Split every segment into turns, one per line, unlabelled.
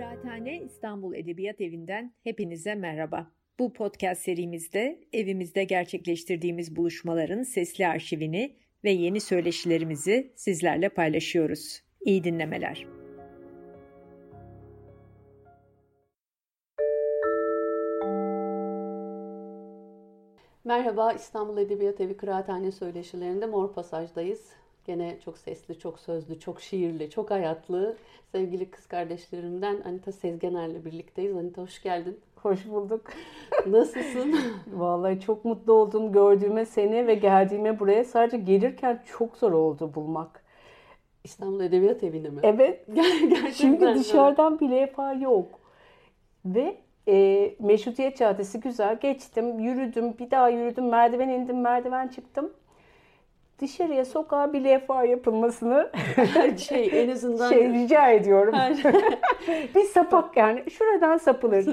Kıraathane İstanbul Edebiyat Evi'nden hepinize merhaba. Bu podcast serimizde evimizde gerçekleştirdiğimiz buluşmaların sesli arşivini ve yeni söyleşilerimizi sizlerle paylaşıyoruz. İyi dinlemeler.
Merhaba İstanbul Edebiyat Evi Kıraathane Söyleşilerinde Mor Pasaj'dayız. Gene çok sesli, çok sözlü, çok şiirli, çok hayatlı sevgili kız kardeşlerimden Anita Sezgener'le birlikteyiz. Anita hoş geldin.
Hoş bulduk.
Nasılsın?
Vallahi çok mutlu oldum gördüğüme seni ve geldiğime buraya. Sadece gelirken çok zor oldu bulmak.
İstanbul Edebiyat Evi'ne mi?
Evet. Gerçekten. Çünkü dışarıdan bir levha yok. Ve e, Meşrutiyet Caddesi güzel. Geçtim, yürüdüm, bir daha yürüdüm, merdiven indim, merdiven çıktım. Dışarıya sokağa bir levha yapılmasını
şey en azından
şey rica ediyorum. bir sapak yani şuradan sapılır.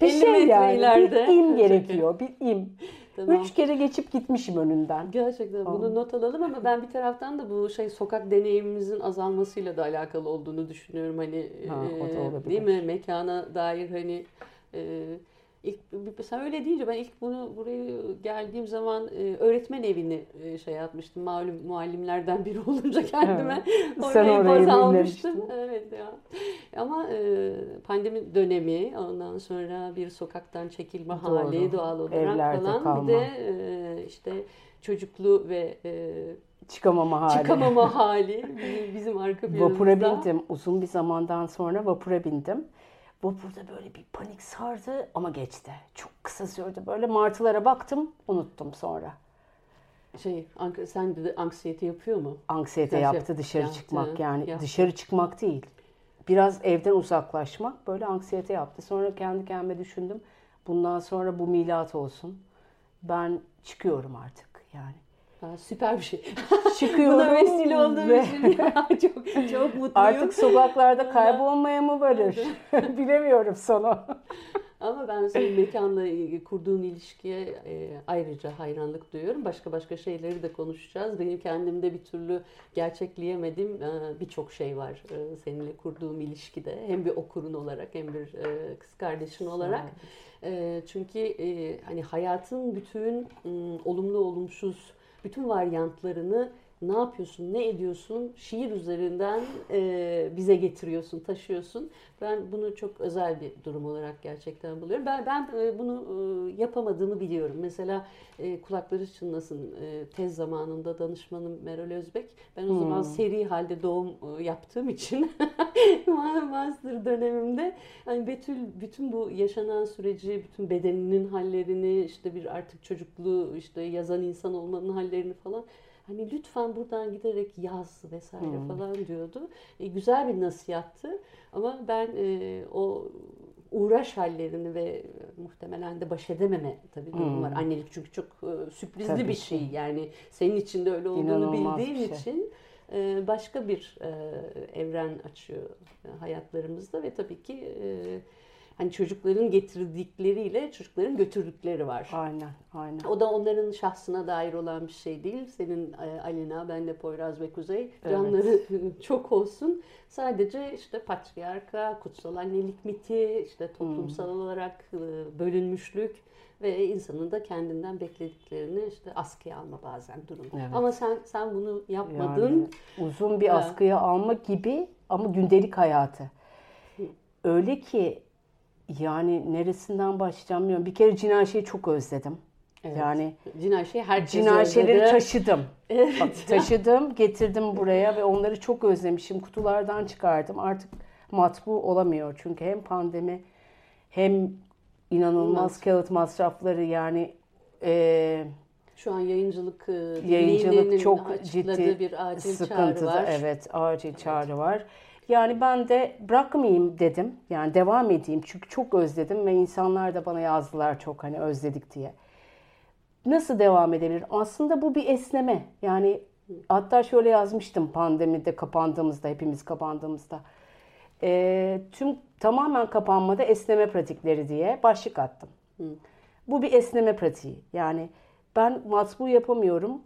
bir şey yani ileride. bir im gerekiyor. Bir im. Tamam. Üç kere geçip gitmişim önünden.
Gerçekten tamam. bunu not alalım ama ben bir taraftan da bu şey sokak deneyimimizin azalmasıyla da alakalı olduğunu düşünüyorum. Hani ha, e, değil mi? Mekana dair hani e, İlk, sen öyle deyince ben ilk bunu buraya geldiğim zaman e, öğretmen evini e, şey yapmıştım. Malum muallimlerden biri olunca kendime
evet. Sen orayı almıştım.
Evet ya. Ama e, pandemi dönemi ondan sonra bir sokaktan çekilme Doğru. hali doğal olarak Evlerde falan. Kalma. Bir de e, işte çocuklu ve e,
çıkamama hali.
Çıkamama hali bizim arka planımızda.
Vapura bindim. Uzun bir zamandan sonra vapura bindim. Bu burada böyle bir panik sardı ama geçti. Çok kısa sürdü. Böyle martılara baktım, unuttum sonra.
Şey, sen de anksiyete yapıyor mu?
Anksiyete Dışarı, yaptı dışarı yaptı, çıkmak yani. Yaptı. Dışarı çıkmak değil. Biraz evden uzaklaşmak böyle anksiyete yaptı. Sonra kendi kendime düşündüm. Bundan sonra bu milat olsun. Ben çıkıyorum artık yani.
Ha, süper bir şey.
Çıkıyorum.
Buna vesile olduğum ve... için çok, çok mutluyum.
Artık sokaklarda kaybolmaya mı varır? Bilemiyorum sonu.
Ama ben senin mekanla kurduğun ilişkiye e, ayrıca hayranlık duyuyorum. Başka başka şeyleri de konuşacağız. Benim kendimde bir türlü gerçekleyemedim e, birçok şey var e, seninle kurduğum ilişkide. Hem bir okurun olarak hem bir kız kardeşin olarak. Çünkü hani hayatın bütün olumlu olumsuz bütün varyantlarını ne yapıyorsun, ne ediyorsun şiir üzerinden e, bize getiriyorsun, taşıyorsun. Ben bunu çok özel bir durum olarak gerçekten buluyorum. Ben ben e, bunu e, yapamadığımı biliyorum. Mesela e, kulakları çınlasın e, tez zamanında danışmanım Meral Özbek. Ben o hmm. zaman seri halde doğum e, yaptığım için master dönemimde hani Betül bütün bu yaşanan süreci, bütün bedeninin hallerini, işte bir artık çocukluğu, işte yazan insan olmanın hallerini falan Hani lütfen buradan giderek yaz vesaire hmm. falan diyordu. E, güzel bir nasihattı ama ben e, o uğraş hallerini ve muhtemelen de baş edememe tabii durum hmm. var. Annelik çünkü çok e, sürprizli tabii bir şey. Yani senin için de öyle olduğunu İnanılmaz bildiğin şey. için e, başka bir e, evren açıyor hayatlarımızda ve tabii ki e, hani çocukların getirdikleriyle çocukların götürdükleri var.
Aynen, aynen.
O da onların şahsına dair olan bir şey değil. Senin e, Alina, ben de Poyraz ve Kuzey. Evet. Canları çok olsun. Sadece işte patriarka, kutsal annelik miti, işte toplumsal hmm. olarak e, bölünmüşlük ve insanın da kendinden beklediklerini işte askıya alma bazen durum. Evet. Ama sen sen bunu yapmadın.
Yani uzun bir askıya alma gibi ama gündelik hayatı. Öyle ki yani neresinden başlayacağım bilmiyorum. Bir kere Cinaşe'yi çok özledim. Evet. Yani
Cinaşe'yi herkes
Cinaşe'leri özledi. taşıdım. Evet. Bak, taşıdım, getirdim buraya ve onları çok özlemişim. Kutulardan çıkardım. Artık matbu olamıyor. Çünkü hem pandemi hem inanılmaz Olmaz. kağıt masrafları yani e,
şu an yayıncılık e,
yayıncılık çok ciddi bir acil sıkıntıda. Çağrı var. Evet, acil evet. çağrı var. Yani ben de bırakmayayım dedim. Yani devam edeyim çünkü çok özledim ve insanlar da bana yazdılar çok hani özledik diye. Nasıl devam edebilir? Aslında bu bir esneme. Yani hatta şöyle yazmıştım pandemide kapandığımızda, hepimiz kapandığımızda. E, tüm tamamen kapanmada esneme pratikleri diye başlık attım. Hı. Bu bir esneme pratiği. Yani ben matbu yapamıyorum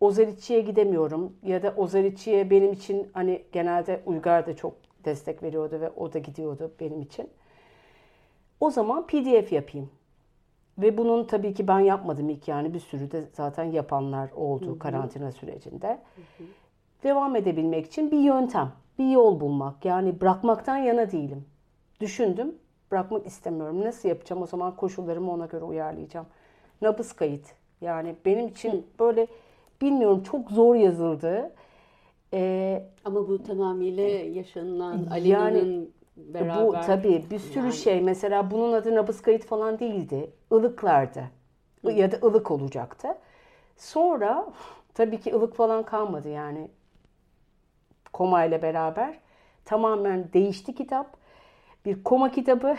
Ozeriçi'ye gidemiyorum ya da Ozeriçi'ye benim için hani genelde Uygar da çok destek veriyordu ve o da gidiyordu benim için. O zaman PDF yapayım. Ve bunun tabii ki ben yapmadım ilk yani bir sürü de zaten yapanlar oldu Hı-hı. karantina sürecinde. Hı-hı. Devam edebilmek için bir yöntem, bir yol bulmak. Yani bırakmaktan yana değilim. Düşündüm, bırakmak istemiyorum. Nasıl yapacağım? O zaman koşullarımı ona göre uyarlayacağım. Nabız kayıt. Yani benim için Hı. böyle bilmiyorum çok zor yazıldı.
Ee, Ama bu tamamıyla yaşanılan Alina'nın yani, beraber.
Bu tabii bir sürü yani. şey. Mesela bunun adı nabız kayıt falan değildi. Ilıklardı. Hı. Ya da ılık olacaktı. Sonra tabii ki ılık falan kalmadı yani. Koma ile beraber. Tamamen değişti kitap. Bir koma kitabı.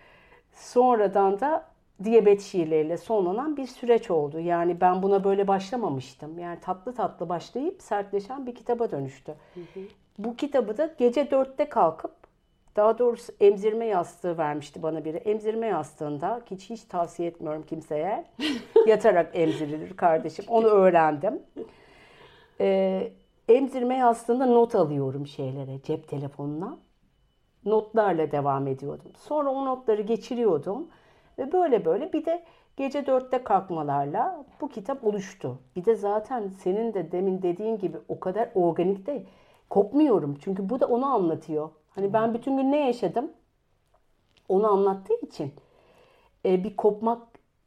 Sonradan da diyabet şiirleriyle sonlanan bir süreç oldu. Yani ben buna böyle başlamamıştım. Yani tatlı tatlı başlayıp sertleşen bir kitaba dönüştü. Hı hı. Bu kitabı da gece dörtte kalkıp daha doğrusu emzirme yastığı vermişti bana biri. Emzirme yastığında hiç hiç tavsiye etmiyorum kimseye. Yatarak emzirilir kardeşim. Onu öğrendim. Ee, emzirme yastığında not alıyorum şeylere cep telefonuna. Notlarla devam ediyordum. Sonra o notları geçiriyordum. Ve böyle böyle bir de gece dörtte kalkmalarla bu kitap oluştu. Bir de zaten senin de demin dediğin gibi o kadar organik de kopmuyorum. Çünkü bu da onu anlatıyor. Hani ben bütün gün ne yaşadım? Onu anlattığı için e, bir kopmak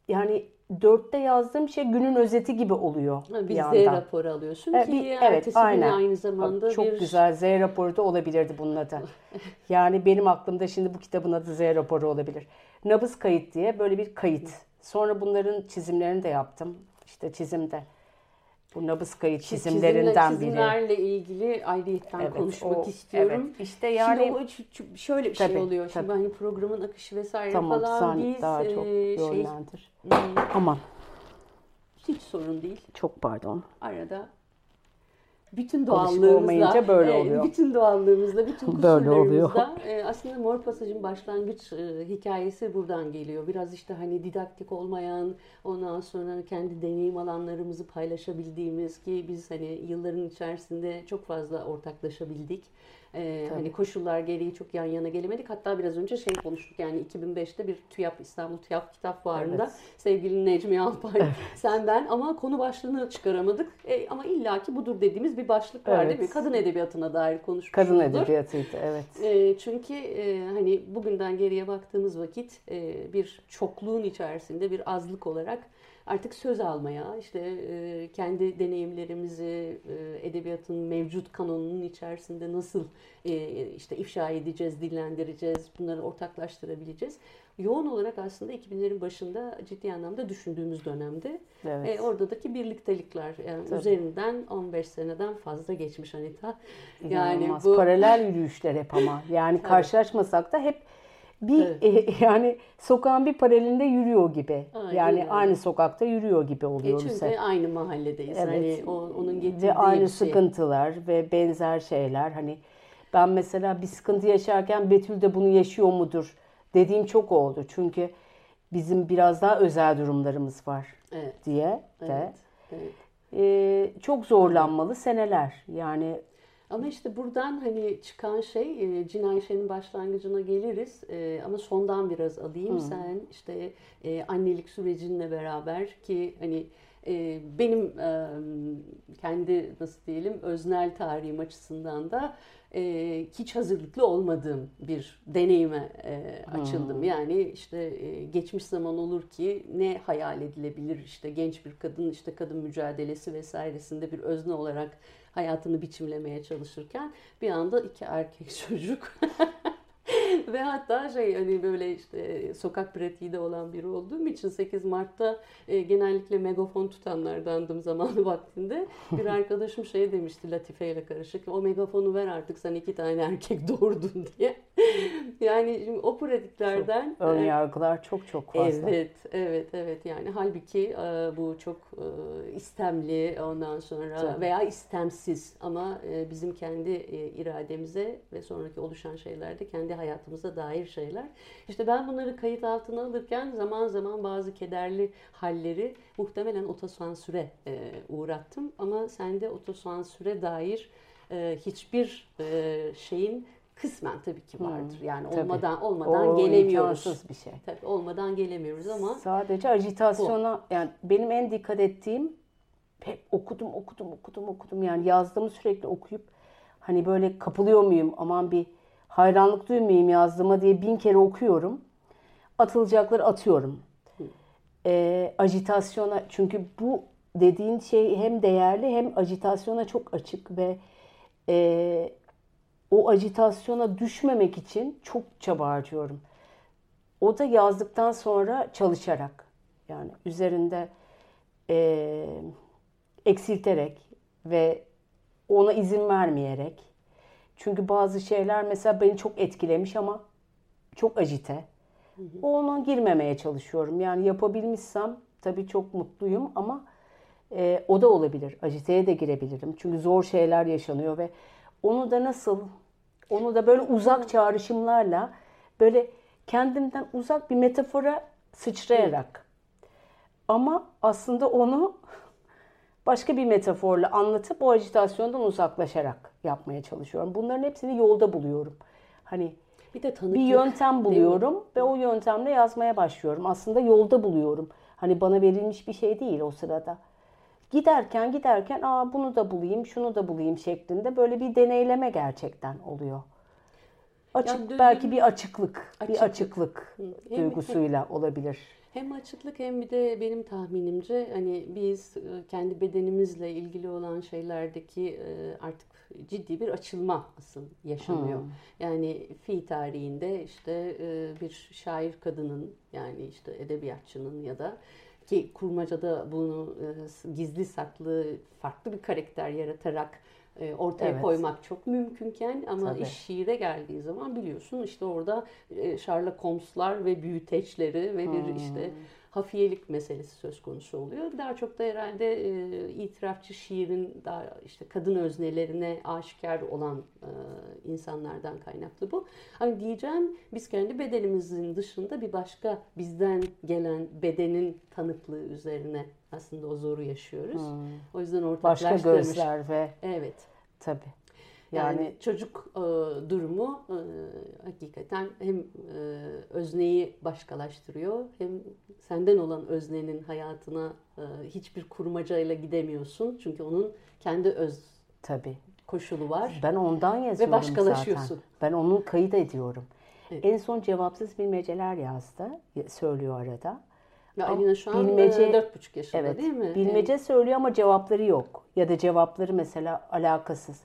yani dörtte yazdığım şey günün özeti gibi oluyor.
bir, bir Z raporu alıyorsun e, ki bir, evet, aynen. aynı zamanda
Çok bir... güzel Z raporu da olabilirdi bunun adı. yani benim aklımda şimdi bu kitabın adı Z raporu olabilir. Nabız kayıt diye böyle bir kayıt. Sonra bunların çizimlerini de yaptım. İşte çizimde bu nabız kayıt çizimlerinden
Çizimle, çizimlerle biri. ilgili ayrıyetten evet, konuşmak o, istiyorum. Evet, işte yani Şimdi o, şöyle bir şey tabii, şey oluyor. Tabii. Şimdi hani programın akışı vesaire tamam, falan biz daha çok e, şey
Aman.
Hiç sorun değil.
Çok pardon.
Arada bütün doğallığımızla, böyle oluyor. bütün doğallığımızla, bütün kusurlarımızla e, aslında Mor Pasaj'ın başlangıç e, hikayesi buradan geliyor. Biraz işte hani didaktik olmayan, ondan sonra kendi deneyim alanlarımızı paylaşabildiğimiz ki biz hani yılların içerisinde çok fazla ortaklaşabildik ee, hani koşullar gereği çok yan yana gelemedik. Hatta biraz önce şey konuştuk yani 2005'te bir TÜYAP İstanbul TÜYAP kitap fuarında evet. sevgili Necmi Alpay evet. sen ben ama konu başlığını çıkaramadık. E, ama illaki budur dediğimiz bir başlık var evet. değil mi? Kadın edebiyatına dair konuşmuşuzdur.
Kadın edebiyatıydı evet.
E, çünkü e, hani bugünden geriye baktığımız vakit e, bir çokluğun içerisinde bir azlık olarak artık söz almaya, işte e, kendi deneyimlerimizi e, edebiyatın mevcut kanonunun içerisinde nasıl e, işte ifşa edeceğiz, dillendireceğiz, bunları ortaklaştırabileceğiz. Yoğun olarak aslında 2000'lerin başında ciddi anlamda düşündüğümüz dönemde. Evet. E, oradaki birliktelikler yani Tabii. üzerinden 15 seneden fazla geçmiş Anita.
Yani İnanılmaz. bu paralel yürüyüşler hep ama. Yani karşılaşmasak da hep bir evet. e, yani sokağın bir paralelinde yürüyor gibi. Aynen yani aynı sokakta yürüyor gibi oluyoruz.
E çünkü hep. aynı mahalledeyiz. Evet. Hani o, onun getirdiği
ve aynı şey. sıkıntılar ve benzer şeyler. Hani ben mesela bir sıkıntı yaşarken Betül de bunu yaşıyor mudur dediğim çok oldu. Çünkü bizim biraz daha özel durumlarımız var evet. diye de. Evet. Evet. Ee, çok zorlanmalı seneler. Yani
ama işte buradan hani çıkan şey e, Cin Ayşe'nin başlangıcına geliriz e, ama sondan biraz alayım. Hmm. Sen işte e, annelik sürecinle beraber ki hani e, benim e, kendi nasıl diyelim öznel tarihim açısından da e, hiç hazırlıklı olmadığım bir deneyime e, açıldım. Hmm. Yani işte e, geçmiş zaman olur ki ne hayal edilebilir işte genç bir kadın işte kadın mücadelesi vesairesinde bir özne olarak hayatını biçimlemeye çalışırken bir anda iki erkek çocuk Ve hatta şey hani böyle işte sokak pratiği de olan biri olduğum için 8 Mart'ta e, genellikle megafon tutanlardandım zamanı vaktinde. Bir arkadaşım şey demişti Latife ile karışık. O megafonu ver artık sen iki tane erkek doğurdun diye. yani şimdi o pratiklerden
çok, ön e, yargılar çok çok fazla.
Evet, evet, evet. Yani halbuki e, bu çok e, istemli ondan sonra Tabii. veya istemsiz ama bizim kendi irademize ve sonraki oluşan şeylerde kendi hayatımıza dair şeyler. İşte ben bunları kayıt altına alırken zaman zaman bazı kederli halleri muhtemelen otosansüre uğrattım ama sende otosansüre dair hiçbir şeyin kısmen tabii ki vardır. Yani tabii. olmadan olmadan o gelemiyoruz. bir şey. Tabii olmadan gelemiyoruz ama
sadece ajitasyona bu. yani benim en dikkat ettiğim hep okudum okudum okudum okudum yani yazdığımı sürekli okuyup hani böyle kapılıyor muyum aman bir hayranlık duymayayım yazdığıma diye bin kere okuyorum. Atılacakları atıyorum. E, ajitasyona çünkü bu dediğin şey hem değerli hem ajitasyona çok açık ve e, o ajitasyona düşmemek için çok çaba harcıyorum. O da yazdıktan sonra çalışarak yani üzerinde e, eksilterek ve ona izin vermeyerek. Çünkü bazı şeyler mesela beni çok etkilemiş ama çok ajite. Hı Ona girmemeye çalışıyorum. Yani yapabilmişsem tabii çok mutluyum ama e, o da olabilir. Ajiteye de girebilirim. Çünkü zor şeyler yaşanıyor ve onu da nasıl, onu da böyle uzak çağrışımlarla böyle kendimden uzak bir metafora sıçrayarak ama aslında onu başka bir metaforla anlatıp o ajitasyondan uzaklaşarak yapmaya çalışıyorum. Bunların hepsini yolda buluyorum. Hani bir de tanıklık, bir yöntem buluyorum ve o yöntemle yazmaya başlıyorum. Aslında yolda buluyorum. Hani bana verilmiş bir şey değil o sırada. Giderken giderken aa bunu da bulayım, şunu da bulayım şeklinde böyle bir deneyleme gerçekten oluyor. Açık yani belki bir açıklık, açıklık. bir açıklık Hı. duygusuyla olabilir.
Hem açıklık hem bir de benim tahminimce hani biz e, kendi bedenimizle ilgili olan şeylerdeki e, artık ciddi bir açılma asıl yaşanıyor. Hmm. Yani fi tarihinde işte e, bir şair kadının yani işte edebiyatçının ya da ki kurmacada bunu gizli saklı farklı bir karakter yaratarak e, ortaya evet. koymak çok mümkünken ama Tabii. iş şiire geldiği zaman biliyorsun işte orada e, Sherlock Holmes'lar ve büyüteçleri ve bir hmm. işte hafiyelik meselesi söz konusu oluyor. Daha çok da herhalde e, itirafçı şiirin daha işte kadın öznelerine aşikar olan e, insanlardan kaynaklı bu. Hani diyeceğim biz kendi bedenimizin dışında bir başka bizden gelen bedenin tanıklığı üzerine aslında o zoru yaşıyoruz. Hmm. O yüzden ortaklaştırmış.
Başka gözler ve
evet.
Tabii.
Yani, yani çocuk e, durumu e, hakikaten hem e, özneyi başkalaştırıyor hem senden olan öznenin hayatına e, hiçbir kurmacayla gidemiyorsun. Çünkü onun kendi öz
Tabii.
koşulu var.
Ben ondan yazıyorum
Ve başkalaşıyorsun.
Zaten. Ben onu kayıt ediyorum. Evet. En son cevapsız bilmeceler yazdı. Söylüyor arada.
Ya Alina şu an bilmece, 4,5 yaşında
evet,
değil mi?
Bilmece evet. söylüyor ama cevapları yok. Ya da cevapları mesela alakasız.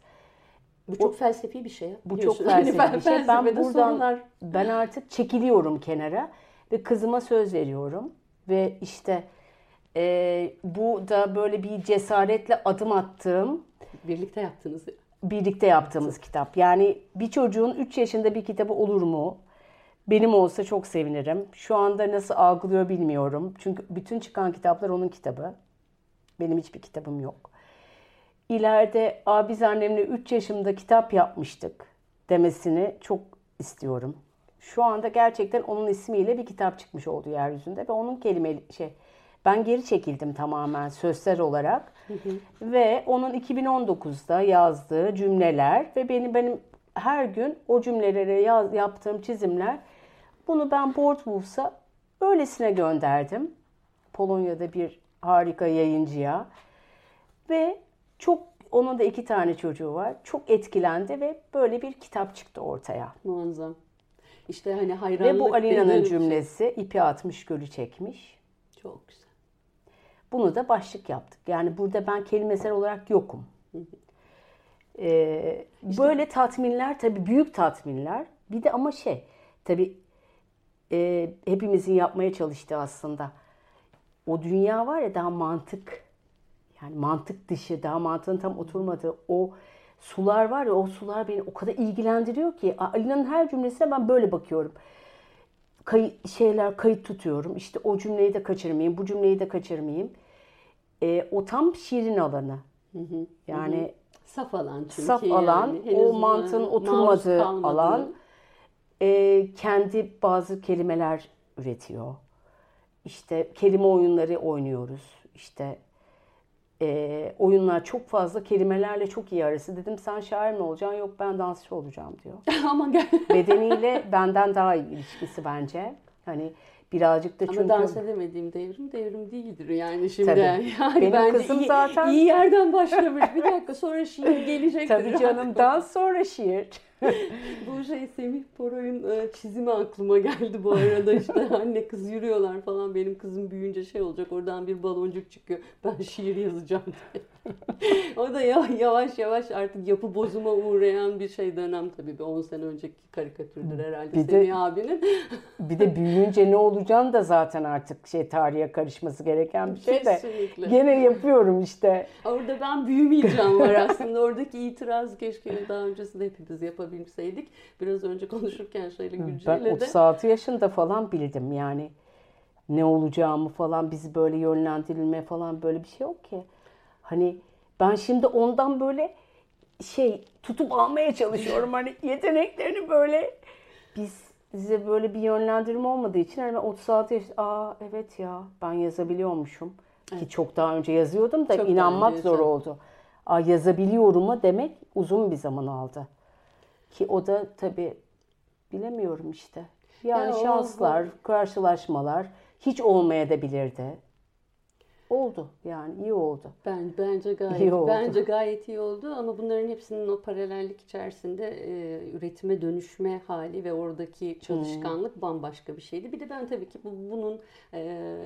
Bu çok o, felsefi bir şey.
Bu çok felsefi bir şey. Ben buradan sorunlar. ben artık çekiliyorum kenara ve kızıma söz veriyorum ve işte e, bu da böyle bir cesaretle adım attığım
birlikte yaptığınız
birlikte yaptığımız kitap. Yani bir çocuğun 3 yaşında bir kitabı olur mu? Benim olsa çok sevinirim. Şu anda nasıl algılıyor bilmiyorum. Çünkü bütün çıkan kitaplar onun kitabı. Benim hiçbir kitabım yok. İleride Aa, biz annemle 3 yaşımda kitap yapmıştık demesini çok istiyorum. Şu anda gerçekten onun ismiyle bir kitap çıkmış oldu yeryüzünde ve onun kelime şey ben geri çekildim tamamen sözler olarak. Hı hı. Ve onun 2019'da yazdığı cümleler ve benim benim her gün o cümlelere yaz, yaptığım çizimler bunu ben Boardwolf'sa öylesine gönderdim. Polonya'da bir harika yayıncıya. Ve çok onun da iki tane çocuğu var. Çok etkilendi ve böyle bir kitap çıktı ortaya.
Muazzam. İşte hani hayranlık
Ve bu Alina'nın cümlesi şey. ipi atmış gölü çekmiş.
Çok güzel.
Bunu da başlık yaptık. Yani burada ben kelimesel olarak yokum. Ee, işte, böyle tatminler tabii büyük tatminler. Bir de ama şey tabii e, hepimizin yapmaya çalıştığı aslında. O dünya var ya daha mantık yani mantık dışı daha mantığın tam oturmadığı o sular var ya o sular beni o kadar ilgilendiriyor ki Alina'nın her cümlesine ben böyle bakıyorum. Kay, şeyler kayıt tutuyorum. İşte o cümleyi de kaçırmayayım, bu cümleyi de kaçırmayayım. E, o tam şiirin alanı. Hı hı. Yani hı hı.
saf alan çünkü.
Saf alan, yani. o mantığın oturmadığı alan. E, kendi bazı kelimeler üretiyor. İşte kelime oyunları oynuyoruz. İşte e, oyunlar çok fazla kelimelerle çok iyi arası. Dedim sen şair mi olacaksın? Yok ben dansçı olacağım diyor.
Ama gel.
Bedeniyle benden daha iyi ilişkisi bence. Hani birazcık da çünkü...
Ama dans edemediğim devrim devrim değildir yani şimdi.
Tabii.
Yani
Benim
ben
kızım
iyi,
zaten-
iyi yerden başlamış. Bir dakika sonra şiir gelecek.
Tabii canım dans sonra şiir.
Bu şey Semih Poroy'un e, çizimi aklıma geldi bu arada işte anne kız yürüyorlar falan benim kızım büyüyünce şey olacak oradan bir baloncuk çıkıyor ben şiir yazacağım diye. o da ya- yavaş yavaş artık yapı bozuma uğrayan bir şey dönem tabii bir 10 sene önceki karikatürdür herhalde
Bir de-
Semih abinin.
Bir de büyüyünce ne olacaksın da zaten artık şey tarihe karışması gereken bir şey de.
Kesinlikle.
Gene yapıyorum işte.
Orada ben büyümeyeceğim var aslında. Oradaki itiraz keşke daha öncesinde hepimiz yapabilseydik. Biraz önce konuşurken şeyle
Ben
Gülce'yle de.
36 yaşında falan bildim yani. Ne olacağımı falan bizi böyle yönlendirilme falan böyle bir şey yok ki. Hani ben şimdi ondan böyle şey tutup almaya çalışıyorum hani yeteneklerini böyle biz bize böyle bir yönlendirme olmadığı için hani ben 36 yaş aa evet ya ben yazabiliyormuşum ki çok daha önce yazıyordum da
Çok
inanmak zor oldu. Aa yazabiliyorum'a demek uzun bir zaman aldı. Ki o da tabii bilemiyorum işte. Yani
Ya o-
şanslar, karşılaşmalar hiç olmaya da bilirdi. Oldu yani iyi oldu.
Ben bence gayet
İyi oldu.
bence gayet iyi oldu ama bunların hepsinin o paralellik içerisinde e, üretime dönüşme hali ve oradaki çalışkanlık
Hmm.
bambaşka bir şeydi. Bir de ben tabii ki bu, bunun e,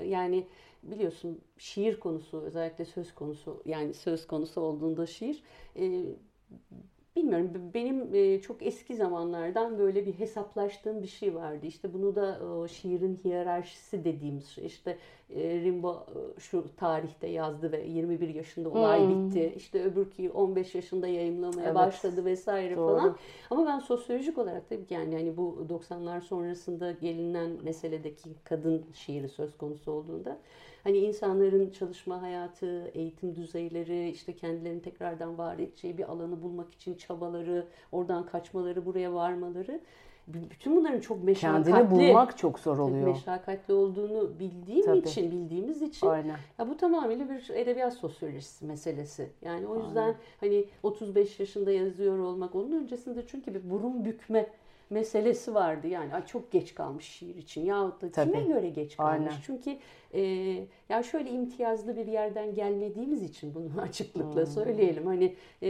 yani biliyorsun şiir konusu özellikle söz konusu yani söz konusu olduğunda şiir e, Bilmiyorum benim e, çok eski zamanlardan böyle bir hesaplaştığım bir şey vardı. İşte bunu da o şiirin hiyerarşisi dediğimiz şey. İşte e, Rimbaud e, şu tarihte yazdı ve 21 yaşında olay bitti. İşte öbürkü 15 yaşında yayımlamaya
Evet.
başladı vesaire
Doğru.
falan. Ama ben sosyolojik olarak tabii ki yani yani bu 90'lar sonrasında gelinen meseledeki kadın şiiri söz konusu olduğunda hani insanların çalışma hayatı, eğitim düzeyleri, işte kendilerini tekrardan var edeceği bir alanı bulmak için çabaları, oradan kaçmaları, buraya varmaları bütün bunların çok meşakkatli
Kendini bulmak çok zor oluyor.
meşakkatli olduğunu bildiğim
Tabii.
için, bildiğimiz için
Aynen.
ya bu tamamıyla bir edebiyat sosyolojisi meselesi. Yani o yüzden hani 35 yaşında yazıyor olmak onun öncesinde çünkü bir burun bükme meselesi vardı. Yani "Ay çok geç kalmış şiir için yahut da kime
Tabii.
göre geç kalmış?
Aynen.
Çünkü e, ya şöyle imtiyazlı bir yerden gelmediğimiz için bunu açıklıkla söyleyelim. Hani e,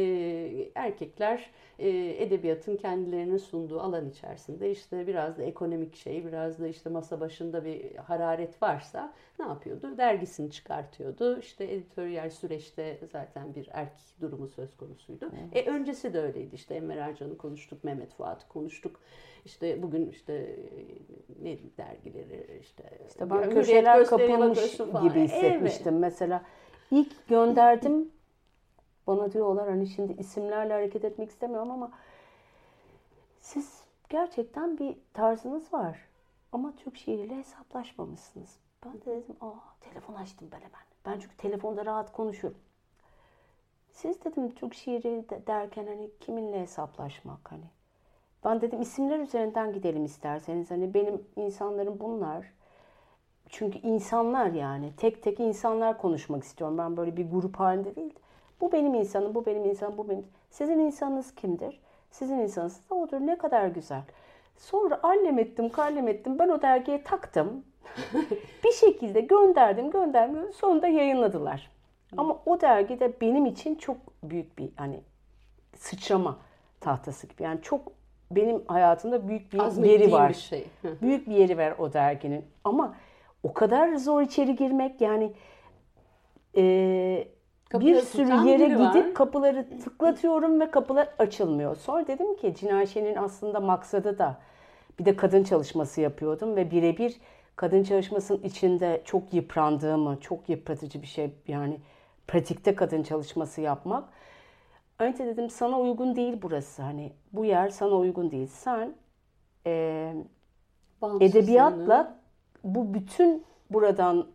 erkekler e, edebiyatın kendilerine sunduğu alan içerisinde işte biraz da ekonomik şey, biraz da işte masa başında bir hararet varsa ne yapıyordu? Dergisini çıkartıyordu. İşte editoryal süreçte zaten bir erk durumu söz konusuydu. E öncesi de öyleydi. İşte Enver Ercan'ı konuştuk, Mehmet Fuat'ı konuştuk. İşte bugün işte e, ne dergileri işte,
İşte ben köşeler kapılmış gibi
Evet.
hissetmiştim. Mesela ilk gönderdim bana diyorlar hani şimdi isimlerle hareket etmek istemiyorum ama siz gerçekten bir tarzınız var ama Türk şiiriyle hesaplaşmamışsınız. Ben de dedim aa telefon açtım ben hemen. Ben çünkü telefonda rahat konuşuyorum. Siz dedim Türk şiiri de- derken hani kiminle hesaplaşmak hani. Ben dedim isimler üzerinden gidelim isterseniz. Hani benim insanlarım bunlar. Çünkü insanlar yani tek tek insanlar konuşmak istiyorum. Ben böyle bir grup halinde değil. Bu benim insanım, bu benim insanım, bu benim. Sizin insanınız kimdir? Sizin insanınız da odur. Ne kadar güzel. Sonra allem ettim, kallem ettim. Ben o dergiye taktım. bir şekilde gönderdim, gönderdim. Sonunda yayınladılar. Ama o dergi de benim için çok büyük bir hani sıçrama tahtası gibi. Yani çok benim hayatımda büyük bir
Azmettiğim
yeri var.
bir şey.
Büyük bir yeri var o derginin. Ama o kadar zor içeri girmek yani e,
Kapıları
bir sürü yere
biri var.
gidip kapıları tıklatıyorum ve kapılar açılmıyor. Sonra dedim ki Cinayşe'nin aslında maksadı da bir de kadın çalışması yapıyordum ve birebir kadın çalışmasının içinde çok yıprandığımı, çok yıpratıcı bir şey yani pratikte kadın çalışması yapmak. Önce dedim sana uygun değil burası hani bu yer sana uygun değil. Sen e, edebiyatla bu bütün buradan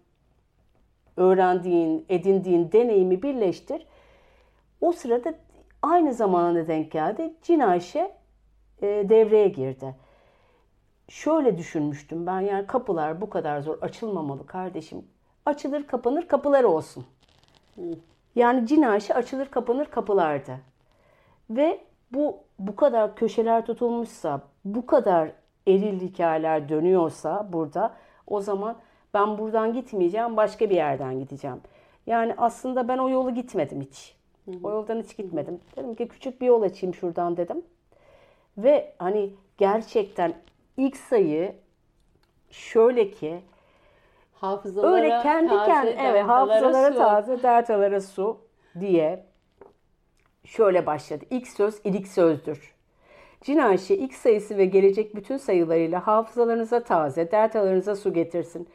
öğrendiğin, edindiğin deneyimi birleştir. O sırada aynı zamana denk geldi. Cinayşe e, devreye girdi. Şöyle düşünmüştüm ben yani kapılar bu kadar zor açılmamalı kardeşim. Açılır kapanır kapılar olsun. Yani cinaşi açılır kapanır kapılardı. Ve bu bu kadar köşeler tutulmuşsa, bu kadar eril hikayeler dönüyorsa burada o zaman ben buradan gitmeyeceğim, başka bir yerden gideceğim. Yani aslında ben o yolu gitmedim hiç. Hı hı. O yoldan hiç gitmedim. Dedim ki küçük bir yol açayım şuradan dedim. Ve hani gerçekten ilk sayı şöyle ki
hafızalara öyle kendi kendine
evet hafızalara su. taze dertalara su diye şöyle başladı. İlk söz ilik sözdür. Cinaşi ilk sayısı ve gelecek bütün sayılarıyla hafızalarınıza taze, dertalarınıza su getirsin.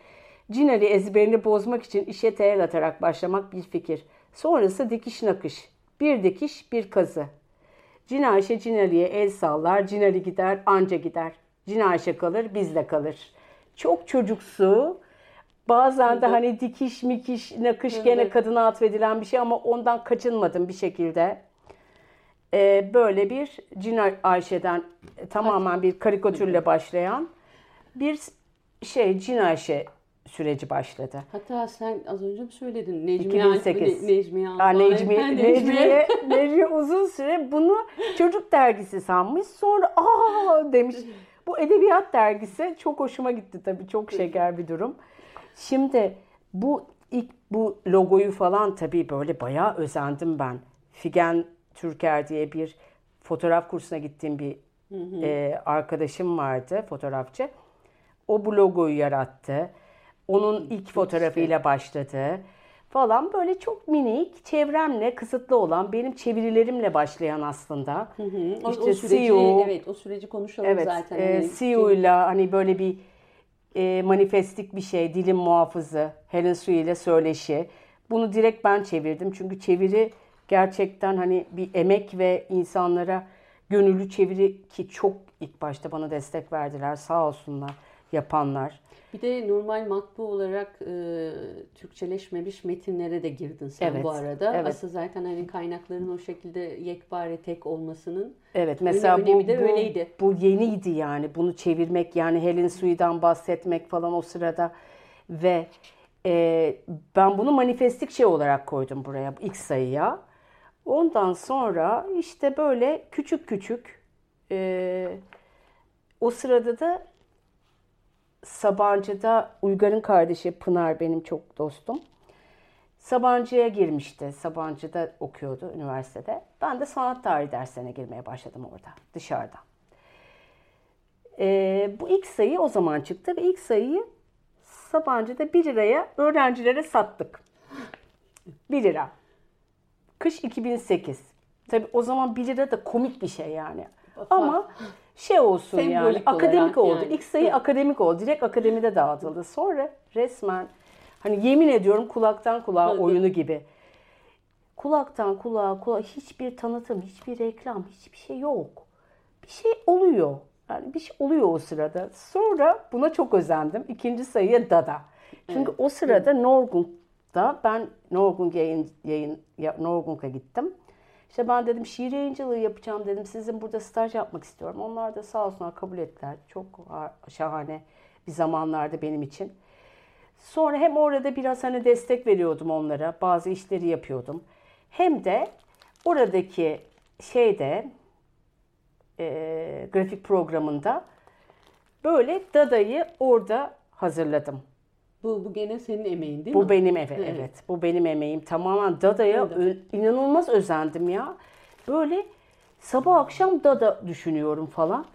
Cinali ezberini bozmak için işe teyel atarak başlamak bir fikir. Sonrası dikiş nakış. Bir dikiş, bir kazı. Cinaşe Cinali'ye el sallar, Cinali gider, anca gider. Cinaşe kalır, bizde kalır. Çok çocuksu, bazen de hani dikiş mikiş, nakış evet. gene kadına atfedilen bir şey ama ondan kaçınmadım bir şekilde. Ee, böyle bir Cin Ayşe'den tamamen bir karikatürle başlayan bir şey Cin Ayşe süreci başladı.
Hatta sen az önce mi söyledin? Necmiye 2008. Necmiye
Aa, Necmiye, Necmiye, Necmiye uzun süre bunu çocuk dergisi sanmış. Sonra aa demiş. Bu edebiyat dergisi çok hoşuma gitti tabii. Çok şeker bir durum. Şimdi bu ilk bu logoyu falan tabii böyle bayağı özendim ben. Figen Türker diye bir fotoğraf kursuna gittiğim bir hı hı. E, arkadaşım vardı fotoğrafçı. O bu logoyu yarattı. Onun ilk fotoğrafıyla başladı falan böyle çok minik çevremle kısıtlı olan benim çevirilerimle başlayan aslında.
Hı hı. O, işte o süreci, CEO, evet o süreci konuşalım evet, zaten.
E, hani CEO'yla hani böyle bir e, manifestik bir şey dilim muhafızı Helen Sui ile söyleşi. Bunu direkt ben çevirdim çünkü çeviri gerçekten hani bir emek ve insanlara gönüllü çeviri ki çok ilk başta bana destek verdiler sağ olsunlar yapanlar.
Bir de normal matbu olarak e, Türkçeleşmemiş metinlere de girdin sen evet, bu arada. Evet. Aslında zaten hani kaynakların o şekilde yekpare tek olmasının
Evet mesela bu, de bu, öyleydi. Bu yeniydi yani bunu çevirmek yani Helen Sui'den bahsetmek falan o sırada ve e, ben bunu manifestik şey olarak koydum buraya ilk sayıya. Ondan sonra işte böyle küçük küçük e, o sırada da Sabancı'da Uygar'ın kardeşi Pınar benim çok dostum. Sabancı'ya girmişti. Sabancı'da okuyordu üniversitede. Ben de sanat tarihi derslerine girmeye başladım orada dışarıda. Ee, bu ilk sayı o zaman çıktı ve ilk sayıyı Sabancı'da 1 liraya öğrencilere sattık. 1 lira. Kış 2008. Tabi o zaman 1 lira da komik bir şey yani. Ama şey olsun Sembolik yani akademik oldu. Yani. İlk sayı akademik oldu. Direkt akademide dağıtıldı. Sonra resmen hani yemin ediyorum kulaktan kulağa oyunu gibi. Kulaktan kulağa, kulağa hiçbir tanıtım, hiçbir reklam, hiçbir şey yok. Bir şey oluyor. Yani bir şey oluyor o sırada. Sonra buna çok özendim. İkinci sayıya Dada. Çünkü evet. o sırada Norgung'da ben Norgung yayın, yayın Norgung'a gittim. İşte ben dedim şiir yayıncılığı yapacağım dedim. Sizin burada staj yapmak istiyorum. Onlar da sağ olsunlar kabul ettiler. Çok şahane bir zamanlarda benim için. Sonra hem orada biraz hani destek veriyordum onlara. Bazı işleri yapıyordum. Hem de oradaki şeyde e, grafik programında böyle Dada'yı orada hazırladım.
Bu, bu gene senin emeğin değil
bu
mi?
Bu benim evet, evet. evet. Bu benim emeğim. Tamamen Dada'ya ö- inanılmaz özendim ya. Böyle sabah akşam Dada düşünüyorum falan.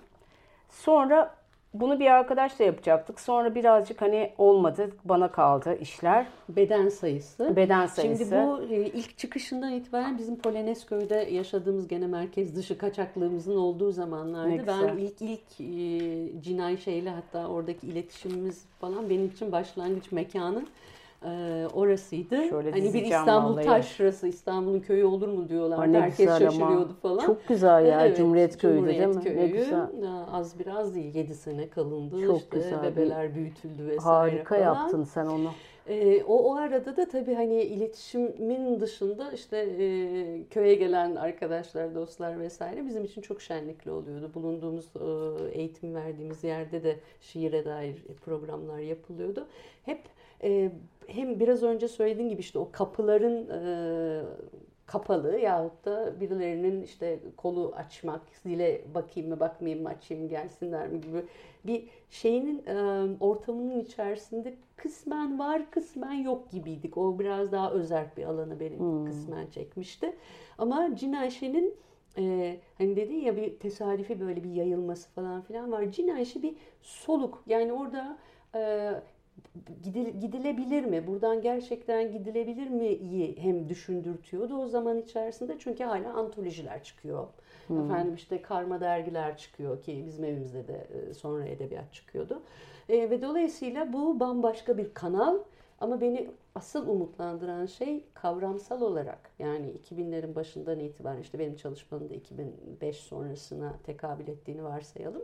Sonra bunu bir arkadaşla yapacaktık. Sonra birazcık hani olmadı. Bana kaldı işler.
Beden sayısı.
Beden sayısı.
Şimdi bu e, ilk çıkışından itibaren bizim Polonezköy'de yaşadığımız gene merkez dışı kaçaklığımızın olduğu zamanlarda ben ilk ilk e, Cinay şeyle hatta oradaki iletişimimiz falan benim için başlangıç mekanı e, orasıydı. Şöyle hani bir İstanbul vallahi. taşrası, İstanbul'un köyü olur mu diyorlar. Ay Herkes şaşırıyordu ama. falan.
Çok güzel ya evet, Cumhuriyet Köyü
Cumhuriyet
değil mi?
Köyü. Ne güzel. Az biraz değil 7 sene kalındı. Çok işte, güzel. Bebeler büyütüldü vesaire
Harika falan. yaptın sen onu.
E, o, o arada da tabii hani iletişimin dışında işte e, köye gelen arkadaşlar, dostlar vesaire bizim için çok şenlikli oluyordu. Bulunduğumuz e, eğitim verdiğimiz yerde de şiire dair programlar yapılıyordu. Hep e, hem biraz önce söylediğim gibi işte o kapıların e, kapalı yahut da birilerinin işte kolu açmak, zile bakayım mı bakmayayım mı açayım gelsinler mi gibi bir şeyinin e, ortamının içerisinde kısmen var kısmen yok gibiydik. O biraz daha özel bir alanı benim hmm. kısmen çekmişti. Ama Cin Ayşe'nin e, hani dedin ya bir tesadüfi böyle bir yayılması falan filan var. Cin Ayşe bir soluk yani orada e, gidilebilir mi? Buradan gerçekten gidilebilir mi? İyi hem düşündürtüyordu o zaman içerisinde. Çünkü hala antolojiler çıkıyor. Hmm. Efendim işte karma dergiler çıkıyor ki bizim evimizde de e, sonra edebiyat çıkıyordu. E, ve dolayısıyla bu bambaşka bir kanal. Ama beni asıl umutlandıran şey kavramsal olarak yani 2000'lerin başından itibaren işte benim çalışmamın da 2005 sonrasına tekabül ettiğini varsayalım.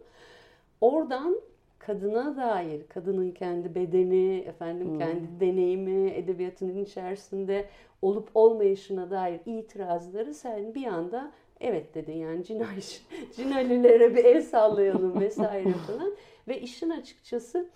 Oradan kadına dair, kadının kendi bedeni, efendim hmm. kendi deneyimi, edebiyatının içerisinde olup olmayışına dair itirazları sen bir anda evet dedin yani cinayet, cinalilere bir el sallayalım vesaire falan. Ve işin açıkçası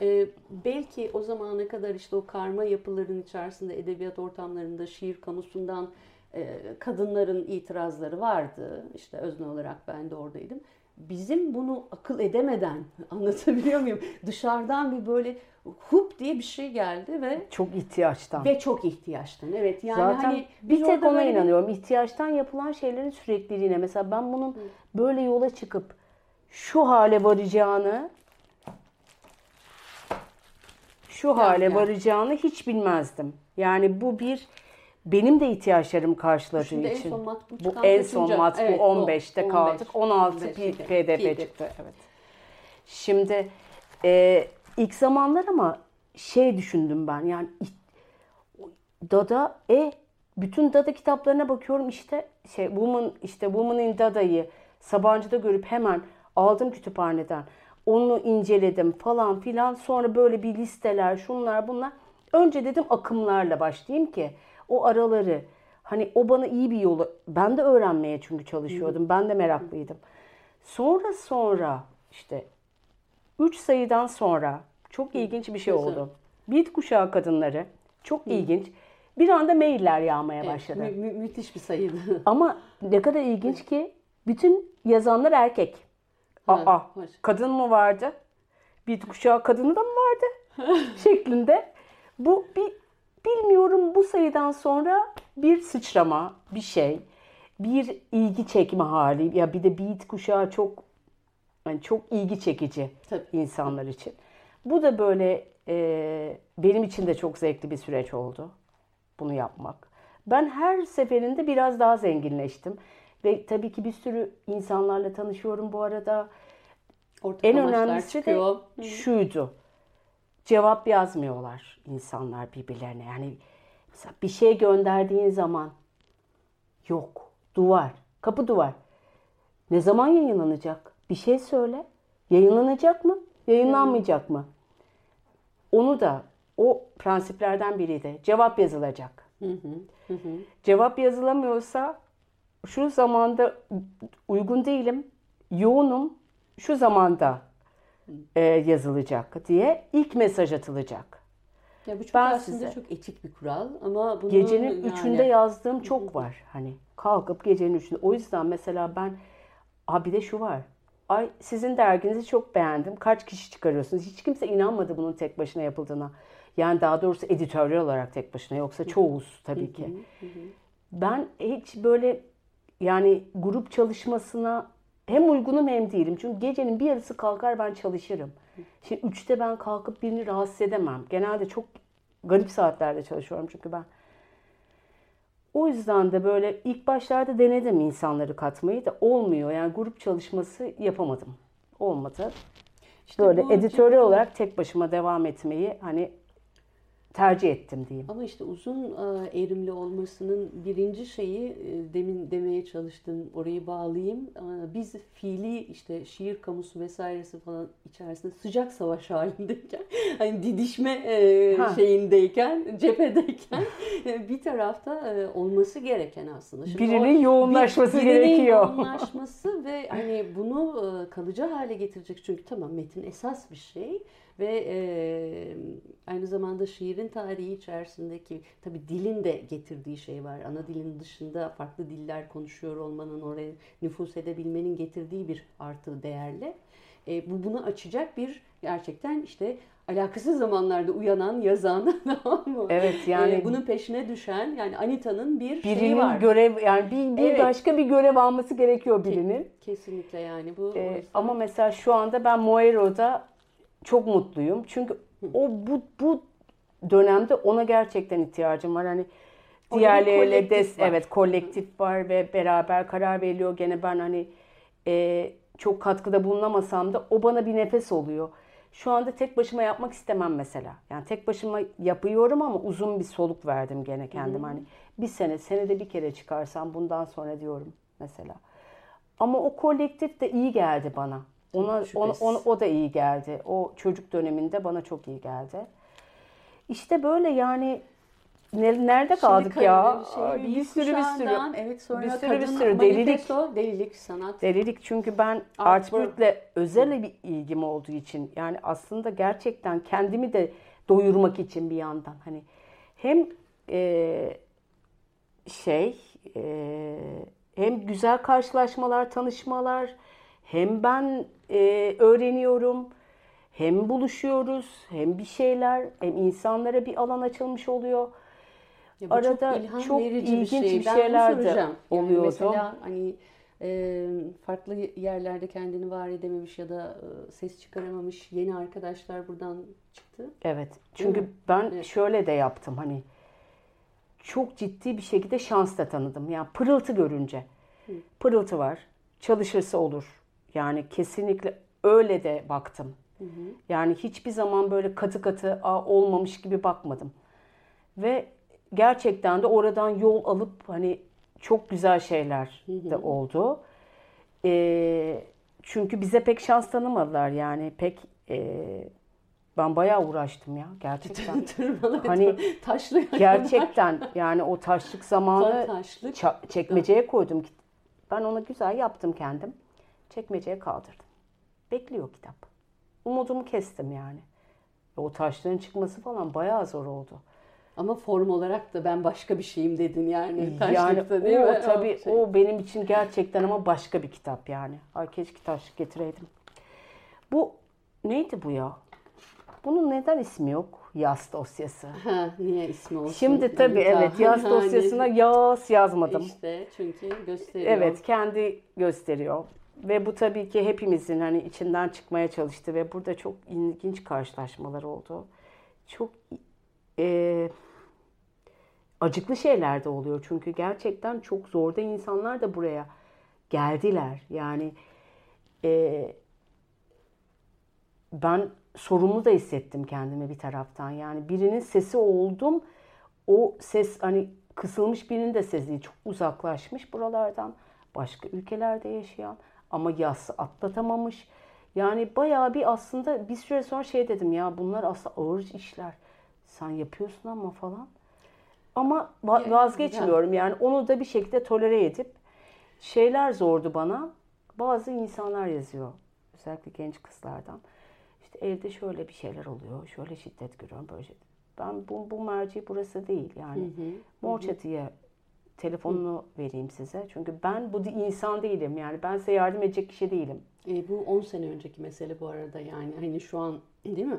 e, belki o zamana kadar işte o karma yapıların içerisinde edebiyat ortamlarında şiir kamusundan e, kadınların itirazları vardı. İşte özne olarak ben de oradaydım bizim bunu akıl edemeden anlatabiliyor muyum? Dışarıdan bir böyle hup diye bir şey geldi ve
çok ihtiyaçtan.
Ve çok ihtiyaçtan. Evet yani
Zaten hani bir tek ona böyle... inanıyorum. İhtiyaçtan yapılan şeylerin sürekliliğine. Mesela ben bunun böyle yola çıkıp şu hale varacağını şu hale yani. varacağını hiç bilmezdim. Yani bu bir benim de ihtiyaçlarım karşıladığı Şimdi için. En son matbu bu en son matbu evet, 15'te 15, kaldık. 16 15, PDF, PDF çıktı. Evet. Şimdi e, ilk zamanlar ama şey düşündüm ben yani Dada e bütün Dada kitaplarına bakıyorum işte şey Woman işte Woman in Dada'yı Sabancı'da görüp hemen aldım kütüphaneden. Onu inceledim falan filan. Sonra böyle bir listeler şunlar bunlar. Önce dedim akımlarla başlayayım ki o araları hani o bana iyi bir yolu ben de öğrenmeye çünkü çalışıyordum. Ben de meraklıydım. Sonra sonra işte 3 sayıdan sonra çok ilginç bir şey oldu. Beat kuşağı kadınları çok ilginç. Bir anda mailler yağmaya başladı.
Mü- mü- müthiş bir sayıydı.
Ama ne kadar ilginç ki bütün yazanlar erkek. Aa, kadın mı vardı? Beat kuşağı kadını da mı vardı? şeklinde. Bu bir Bilmiyorum bu sayıdan sonra bir sıçrama, bir şey, bir ilgi çekme hali ya bir de beat kuşağı çok yani çok ilgi çekici Tabii. insanlar için. Bu da böyle e, benim için de çok zevkli bir süreç oldu bunu yapmak. Ben her seferinde biraz daha zenginleştim ve tabii ki bir sürü insanlarla tanışıyorum bu arada. Ortak en önemlisi çıkıyor. de şuydu cevap yazmıyorlar insanlar birbirlerine. Yani mesela bir şey gönderdiğin zaman yok. Duvar. Kapı duvar. Ne zaman yayınlanacak? Bir şey söyle. Yayınlanacak mı? Yayınlanmayacak mı? Onu da o prensiplerden biri de cevap yazılacak. Hı hı, hı. Cevap yazılamıyorsa şu zamanda uygun değilim, yoğunum, şu zamanda e, yazılacak diye ilk mesaj atılacak.
Ya bu çok ben aslında size, çok etik bir kural ama bunu
gecenin yani... üçünde yazdığım çok var. Hani kalkıp gecenin üçünde. O yüzden mesela ben abi de şu var. Ay sizin derginizi çok beğendim. Kaç kişi çıkarıyorsunuz? Hiç kimse inanmadı bunun tek başına yapıldığına. Yani daha doğrusu editörel olarak tek başına yoksa çoğuz tabii ki. Ben hiç böyle yani grup çalışmasına hem uygunum hem değilim. Çünkü gecenin bir yarısı kalkar ben çalışırım. Şimdi üçte ben kalkıp birini rahatsız edemem. Genelde çok garip saatlerde çalışıyorum çünkü ben. O yüzden de böyle ilk başlarda denedim insanları katmayı da olmuyor. Yani grup çalışması yapamadım. Olmadı. İşte böyle editörü olarak tek başıma devam etmeyi hani tercih ettim diyeyim.
Ama işte uzun e, erimli olmasının birinci şeyi e, demin demeye çalıştım orayı bağlayayım. E, biz fiili işte şiir kamusu vesairesi falan içerisinde sıcak savaş halindeyken hani didişme ha. şeyindeyken cephedeyken bir tarafta olması gereken aslında.
Şimdi birinin o, yoğunlaşması bir, birinin gerekiyor.
yoğunlaşması ve hani bunu kalıcı hale getirecek çünkü tamam metin esas bir şey ve e, aynı zamanda şiirin tarihi içerisindeki tabi dilin de getirdiği şey var. Ana dilin dışında farklı diller konuşuyor olmanın oraya nüfus edebilmenin getirdiği bir artı değerle. E, bu bunu açacak bir gerçekten işte alakasız zamanlarda uyanan, yazan tamam mı?
Evet yani
ee, bunun peşine düşen yani Anita'nın bir
birinin
şeyi var.
görev yani bir, bir evet. başka bir görev alması gerekiyor birinin.
Kesinlikle yani bu.
Ee. Ama mesela şu anda ben Moero'da çok mutluyum. Çünkü o bu bu dönemde ona gerçekten ihtiyacım var. Hani diğerleriyle des var. evet kolektif var ve beraber karar veriliyor. Gene ben hani e, çok katkıda bulunamasam da o bana bir nefes oluyor. Şu anda tek başıma yapmak istemem mesela. Yani tek başıma yapıyorum ama uzun bir soluk verdim gene kendim. Hani bir sene, senede bir kere çıkarsam bundan sonra diyorum mesela. Ama o kolektif de iyi geldi bana. Ona, ona, ona, o da iyi geldi. O çocuk döneminde bana çok iyi geldi. İşte böyle yani nerede kaldık Şimdi ya?
Şey, bir sürü bir sürü. Evet sonra
bir sürü bir sürü delilik.
Delilik sanat.
Delilik çünkü ben Artwork'le özel bir ilgim olduğu için yani aslında gerçekten kendimi de doyurmak için bir yandan hani hem e, şey e, hem güzel karşılaşmalar, tanışmalar hem ben e, öğreniyorum, hem buluşuyoruz, hem bir şeyler, hem insanlara bir alan açılmış oluyor.
Ya Arada çok, çok ilginç bir, şey. bir şeyler de yani oluyordu. Mesela hani e, farklı yerlerde kendini var edememiş ya da e, ses çıkaramamış yeni arkadaşlar buradan çıktı.
Evet. Çünkü ben evet. şöyle de yaptım hani çok ciddi bir şekilde şans da tanıdım. Yani pırıltı görünce. Hı. Pırıltı var. Çalışırsa olur. Yani kesinlikle öyle de baktım. Hı hı. Yani hiçbir zaman böyle katı katı olmamış gibi bakmadım. Ve gerçekten de oradan yol alıp hani çok güzel şeyler de oldu. E, çünkü bize pek şans tanımadılar yani pek e, ben bayağı uğraştım ya gerçekten. hani taşlı gerçekten yani o taşlık zamanı taşlık. çekmeceye koydum. Ben ona güzel yaptım kendim çekmeceye kaldırdım. Bekliyor kitap. Umudumu kestim yani. O taşların çıkması falan bayağı zor oldu.
Ama form olarak da ben başka bir şeyim dedin yani.
Yani değil o mi? tabii o, şey. o benim için gerçekten ama başka bir kitap yani. Ay keşke taşlık getireydim. Bu neydi bu ya? Bunun neden ismi yok? Yaz dosyası.
Ha, niye ismi olsun?
Şimdi tabii evet yaz dosyasına yaz yazmadım.
İşte çünkü gösteriyor.
Evet kendi gösteriyor. Ve bu tabii ki hepimizin hani içinden çıkmaya çalıştı ve burada çok ilginç karşılaşmalar oldu. Çok e, acıklı şeyler de oluyor çünkü gerçekten çok zorda insanlar da buraya geldiler. Yani e, ben sorumlu da hissettim kendimi bir taraftan. Yani birinin sesi oldum. O ses hani kısılmış birinin de sesi çok uzaklaşmış buralardan. Başka ülkelerde yaşayan ama yası atlatamamış. Yani bayağı bir aslında bir süre sonra şey dedim ya bunlar aslında ağır işler. Sen yapıyorsun ama falan. Ama vazgeçmiyorum yani onu da bir şekilde tolere edip şeyler zordu bana. Bazı insanlar yazıyor. Özellikle genç kızlardan. İşte evde şöyle bir şeyler oluyor. Şöyle şiddet görüyorum. Böyle şey. Ben bu, bu merci burası değil. Yani hı hı. Mor çatıya telefonunu vereyim size. Çünkü ben bu insan değilim. Yani ben size yardım edecek kişi değilim.
E, bu 10 sene önceki mesele bu arada yani. Hani şu an değil mi?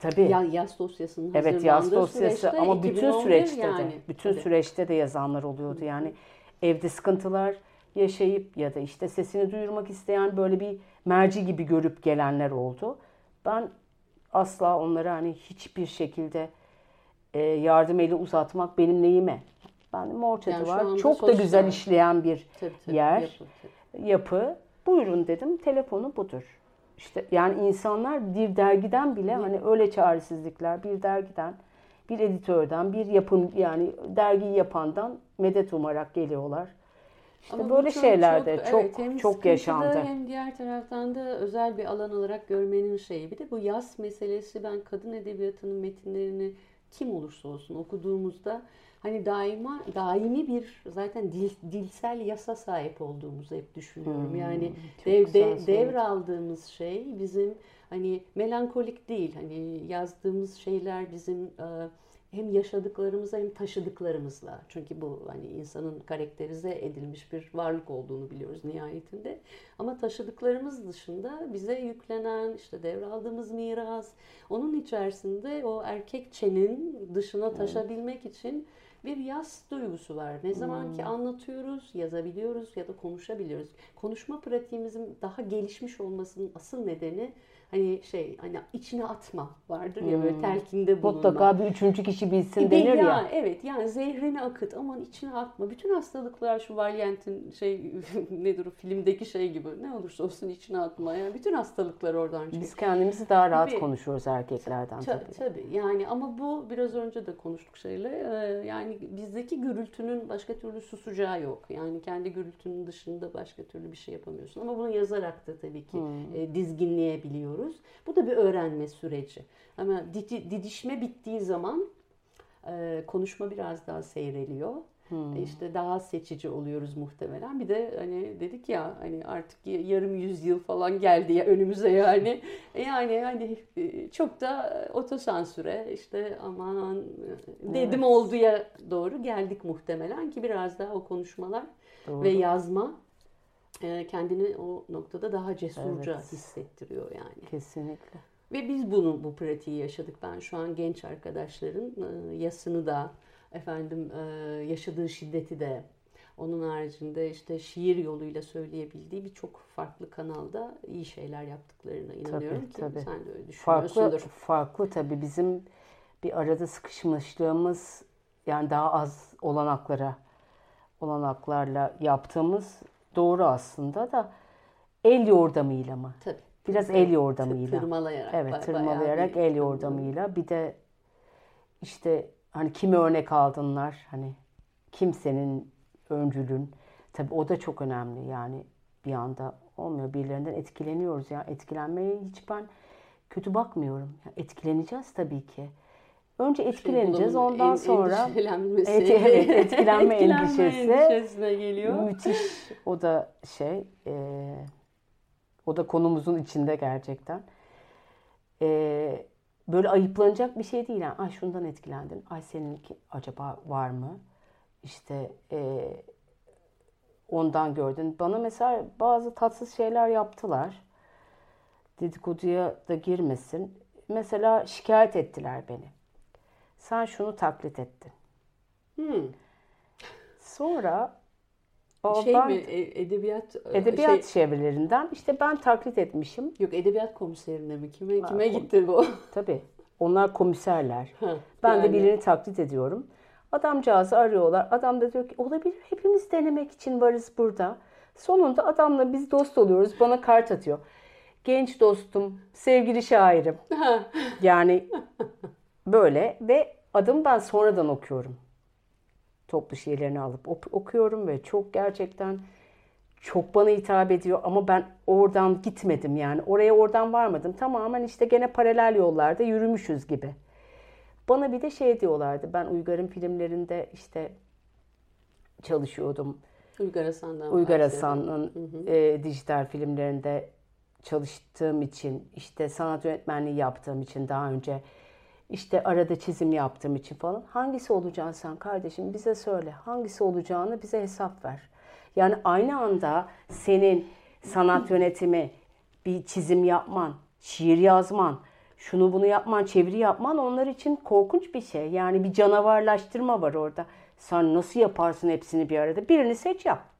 Tabii.
Ya, yaz dosyasının
Evet yaz dosyası ama bütün süreçte yani. de bütün Tabii. süreçte de yazanlar oluyordu. Yani evde sıkıntılar yaşayıp ya da işte sesini duyurmak isteyen böyle bir merci gibi görüp gelenler oldu. Ben asla onlara hani hiçbir şekilde e, yardım eli uzatmak benim neyime? Ben mor çatı yani var. Çok da güzel işleyen bir tabii, tabii, yer, yapı, tabii. yapı. Buyurun dedim. Telefonu budur. İşte yani insanlar bir dergiden bile hani öyle çaresizlikler bir dergiden bir editörden, bir yapım yani dergiyi yapandan medet umarak geliyorlar. İşte Ama böyle çok, şeyler de çok evet, hem çok yaşandı.
Hem diğer taraftan da özel bir alan olarak görmenin şeyi. Bir de bu yaz meselesi ben kadın edebiyatının metinlerini kim olursa olsun okuduğumuzda hani daima daimi bir zaten dil, dilsel yasa sahip olduğumuzu hep düşünüyorum. Hmm, yani dev, de, devraldığımız şey bizim hani melankolik değil. Hani yazdığımız şeyler bizim e, hem yaşadıklarımızla hem taşıdıklarımızla. Çünkü bu hani insanın karakterize edilmiş bir varlık olduğunu biliyoruz nihayetinde. Ama taşıdıklarımız dışında bize yüklenen işte devraldığımız miras, onun içerisinde o erkekçenin dışına taşabilmek için bir yaz duygusu var. Ne zaman hmm. ki anlatıyoruz, yazabiliyoruz ya da konuşabiliyoruz. Konuşma pratiğimizin daha gelişmiş olmasının asıl nedeni hani şey hani içine atma vardır ya böyle hmm. telkinde bulunma.
Mutlaka bir üçüncü kişi bilsin denir ya, ya.
Evet yani zehrini akıt aman içine atma. Bütün hastalıklar şu Valiant'in şey nedir o filmdeki şey gibi ne olursa olsun içine atma. Yani bütün hastalıklar oradan çıkıyor.
Biz kendimizi daha rahat tabii, konuşuyoruz erkeklerden tabii.
Tabii yani ama bu biraz önce de konuştuk şeyle yani bizdeki gürültünün başka türlü susacağı yok. Yani kendi gürültünün dışında başka türlü bir şey yapamıyorsun. Ama bunu yazarak da tabii ki hmm. dizginleyebiliyoruz yapıyoruz. Bu da bir öğrenme süreci. Ama didişme bittiği zaman e, konuşma biraz daha seyreliyor. Hmm. E, işte daha seçici oluyoruz muhtemelen. Bir de hani dedik ya hani artık yarım yüzyıl falan geldi ya önümüze yani. E, yani hani çok da otosansüre işte aman dedim evet. olduya doğru geldik muhtemelen ki biraz daha o konuşmalar Doğru. ve yazma e, kendini o noktada daha cesurca evet. hissettiriyor yani.
Kesinlikle.
Ve biz bunu bu pratiği yaşadık. Ben şu an genç arkadaşların e, yasını da efendim e, yaşadığı şiddeti de onun haricinde işte şiir yoluyla söyleyebildiği birçok farklı kanalda iyi şeyler yaptıklarına inanıyorum tabii, ki tabii. sen de öyle düşünüyorsundur.
Farklı, farklı tabii bizim bir arada sıkışmışlığımız yani daha az olanaklara olanaklarla yaptığımız Doğru aslında da el yordamıyla mı?
Tabii.
Biraz el yordamıyla.
Tırmalayarak.
Evet, tırmalayarak el yordamıyla. Bir de işte hani kimi örnek aldınlar? Hani kimsenin öncülün. Tabii o da çok önemli yani bir anda olmuyor. Birilerinden etkileniyoruz ya. Etkilenmeye hiç ben kötü bakmıyorum. Ya etkileneceğiz tabii ki. Önce etkileneceğiz. Ondan en, sonra
et,
evet, etkilenme, endişesi
endişesine geliyor.
Müthiş. O da şey e, o da konumuzun içinde gerçekten. E, böyle ayıplanacak bir şey değil. Yani, Ay şundan etkilendin. Ay seninki acaba var mı? İşte e, ondan gördün. Bana mesela bazı tatsız şeyler yaptılar. Dedikoduya da girmesin. Mesela şikayet ettiler beni. Sen şunu taklit ettin. Hmm. Sonra
o şey mi e, edebiyat
e, edebiyat şey, çevrelerinden işte ben taklit etmişim.
Yok edebiyat komiserine mi kime ha, kime gitti bu?
Tabii. Onlar komiserler. Ha, ben yani. de birini taklit ediyorum. Adamcağızı arıyorlar. Adam da diyor ki olabilir hepimiz denemek için varız burada. Sonunda adamla biz dost oluyoruz. Bana kart atıyor. Genç dostum, sevgili şairim. yani Böyle ve adım ben sonradan okuyorum. Toplu şiirlerini alıp okuyorum ve çok gerçekten çok bana hitap ediyor ama ben oradan gitmedim yani. Oraya oradan varmadım. Tamamen işte gene paralel yollarda yürümüşüz gibi. Bana bir de şey diyorlardı. Ben Uygar'ın filmlerinde işte çalışıyordum.
Uygar Hasan'dan
Uygar Hasan'ın e, dijital filmlerinde çalıştığım için, işte sanat yönetmenliği yaptığım için daha önce işte arada çizim yaptığım için falan. Hangisi olacaksın sen kardeşim bize söyle. Hangisi olacağını bize hesap ver. Yani aynı anda senin sanat yönetimi, bir çizim yapman, şiir yazman, şunu bunu yapman, çeviri yapman onlar için korkunç bir şey. Yani bir canavarlaştırma var orada. Sen nasıl yaparsın hepsini bir arada? Birini seç yap.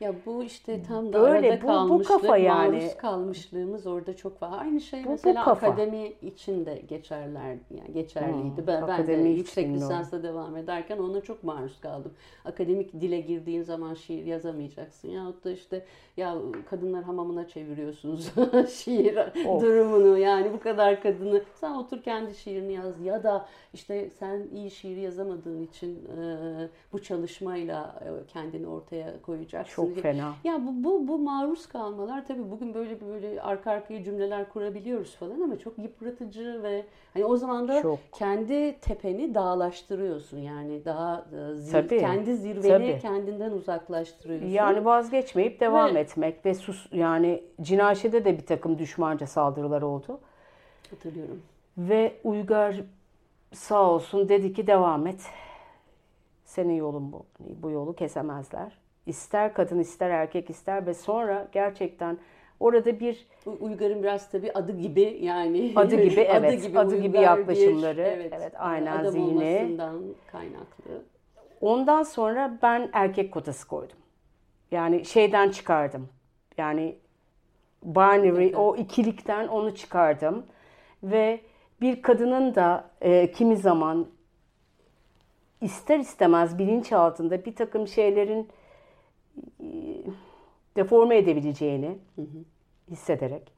Ya bu işte tam da Böyle, arada bu, kalmışlık, bu kafa yani. maruz kalmışlığımız orada çok var. Aynı şey bu, mesela bu akademi için de geçerler yani geçerliydi. Hmm, ben, ben de yüksek lisansla devam ederken ona çok maruz kaldım. Akademik dile girdiğin zaman şiir yazamayacaksın. Ya da işte ya kadınlar hamamına çeviriyorsunuz şiir of. durumunu. Yani bu kadar kadını sen otur kendi şiirini yaz ya da işte sen iyi şiir yazamadığın için e, bu çalışmayla kendini ortaya koyacaksın.
Çok fena.
Ya bu, bu bu maruz kalmalar tabii bugün böyle böyle arka arkaya cümleler kurabiliyoruz falan ama çok yıpratıcı ve hani o zaman da çok. kendi tepeni dağlaştırıyorsun. Yani daha e, zir, tabii, kendi zirveni tabii. kendinden uzaklaştırıyorsun.
Yani vazgeçmeyip devam ve, etmek ve sus yani Cinaşe'de de bir takım düşmanca saldırılar oldu.
Hatırlıyorum.
Ve Uygar sağ olsun dedi ki devam et. Senin yolun bu. Bu yolu kesemezler. İster kadın ister erkek ister ve sonra gerçekten orada bir
Uygar'ın biraz tabii adı gibi yani
adı gibi evet adı gibi, adı gibi yaklaşımları bir, evet, evet aynen adam zihni
kaynaklı.
Ondan sonra ben erkek kotası koydum. Yani şeyden çıkardım. Yani binary evet. o ikilikten onu çıkardım ve bir kadının da e, kimi zaman ister istemez bilinç altında bir takım şeylerin e, deforme edebileceğini hı hı. hissederek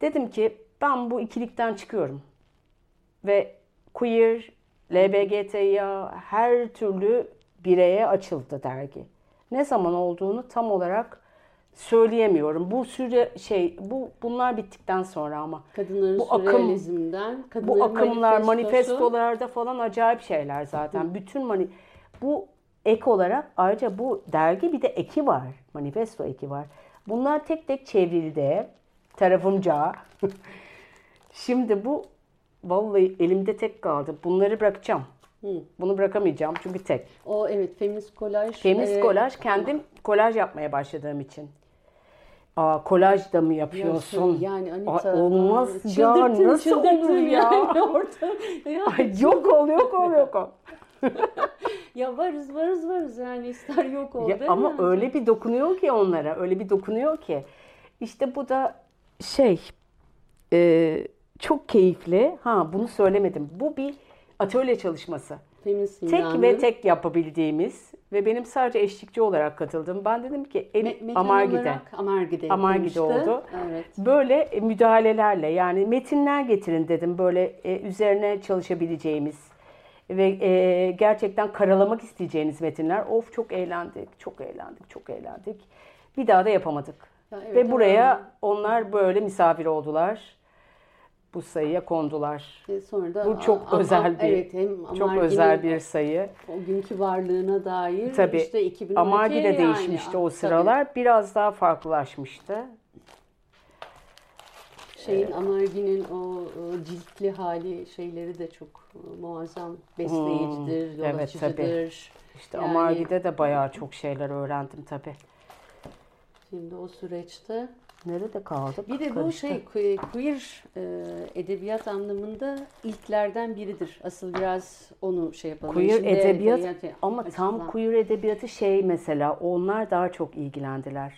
dedim ki ben bu ikilikten çıkıyorum ve queer, LBGTİA her türlü bireye açıldı dergi. Ne zaman olduğunu tam olarak söyleyemiyorum. Bu süre şey bu bunlar bittikten sonra ama
kadınların bu akım kadınların
bu akımlar manifestolarda falan acayip şeyler zaten. Bütün mani bu ek olarak ayrıca bu dergi bir de eki var. Manifesto eki var. Bunlar tek tek çevrildi tarafımca. Şimdi bu vallahi elimde tek kaldı. Bunları bırakacağım. Hı. Bunu bırakamayacağım çünkü tek.
O evet feminist kolaj.
Feminist e, kolaj kendim ama... kolaj yapmaya başladığım için. Aa, kolaj da mı yapıyorsun?
Yani Anita.
Aa, olmaz ya nasıl olur ya? Yani orta, Ay, yok ol yok ol yok ol.
ya varız varız varız yani ister yok ol ya,
Ama mi? öyle bir dokunuyor ki onlara öyle bir dokunuyor ki. İşte bu da şey e, çok keyifli. Ha bunu söylemedim. Bu bir atölye çalışması.
Temiz
tek ve tek yapabildiğimiz ve benim sadece eşlikçi olarak katıldım. Ben dedim ki el, Amargi'de.
Amargi'de,
Amargi'de oldu. Evet. Böyle e, müdahalelerle yani metinler getirin dedim böyle e, üzerine çalışabileceğimiz ve e, gerçekten karalamak isteyeceğiniz metinler. Of çok eğlendik, çok eğlendik, çok eğlendik. Bir daha da yapamadık. Ya evet, ve buraya ama... onlar böyle misafir oldular bu sayıya kondular.
E sonra da
bu çok ama, özel bir evet, hem çok özel bir sayı.
O günkü varlığına dair
tabii, işte 2012 Amargi de yani. değişmişti o sıralar. Tabii. Biraz daha farklılaşmıştı.
Şeyin Amargi'nin o, ciltli hali şeyleri de çok e, muazzam besleyicidir, hmm, yol evet, açıcıdır. Tabii.
İşte yani, Amargi'de de bayağı çok şeyler öğrendim tabii.
Şimdi o süreçte
Nerede kaldı?
Bir de bu şey queer e, edebiyat anlamında ilklerden biridir. Asıl biraz onu şey yapalım.
Queer Şimdi edebiyat, edebiyat ama açısından. tam queer edebiyatı şey mesela onlar daha çok ilgilendiler.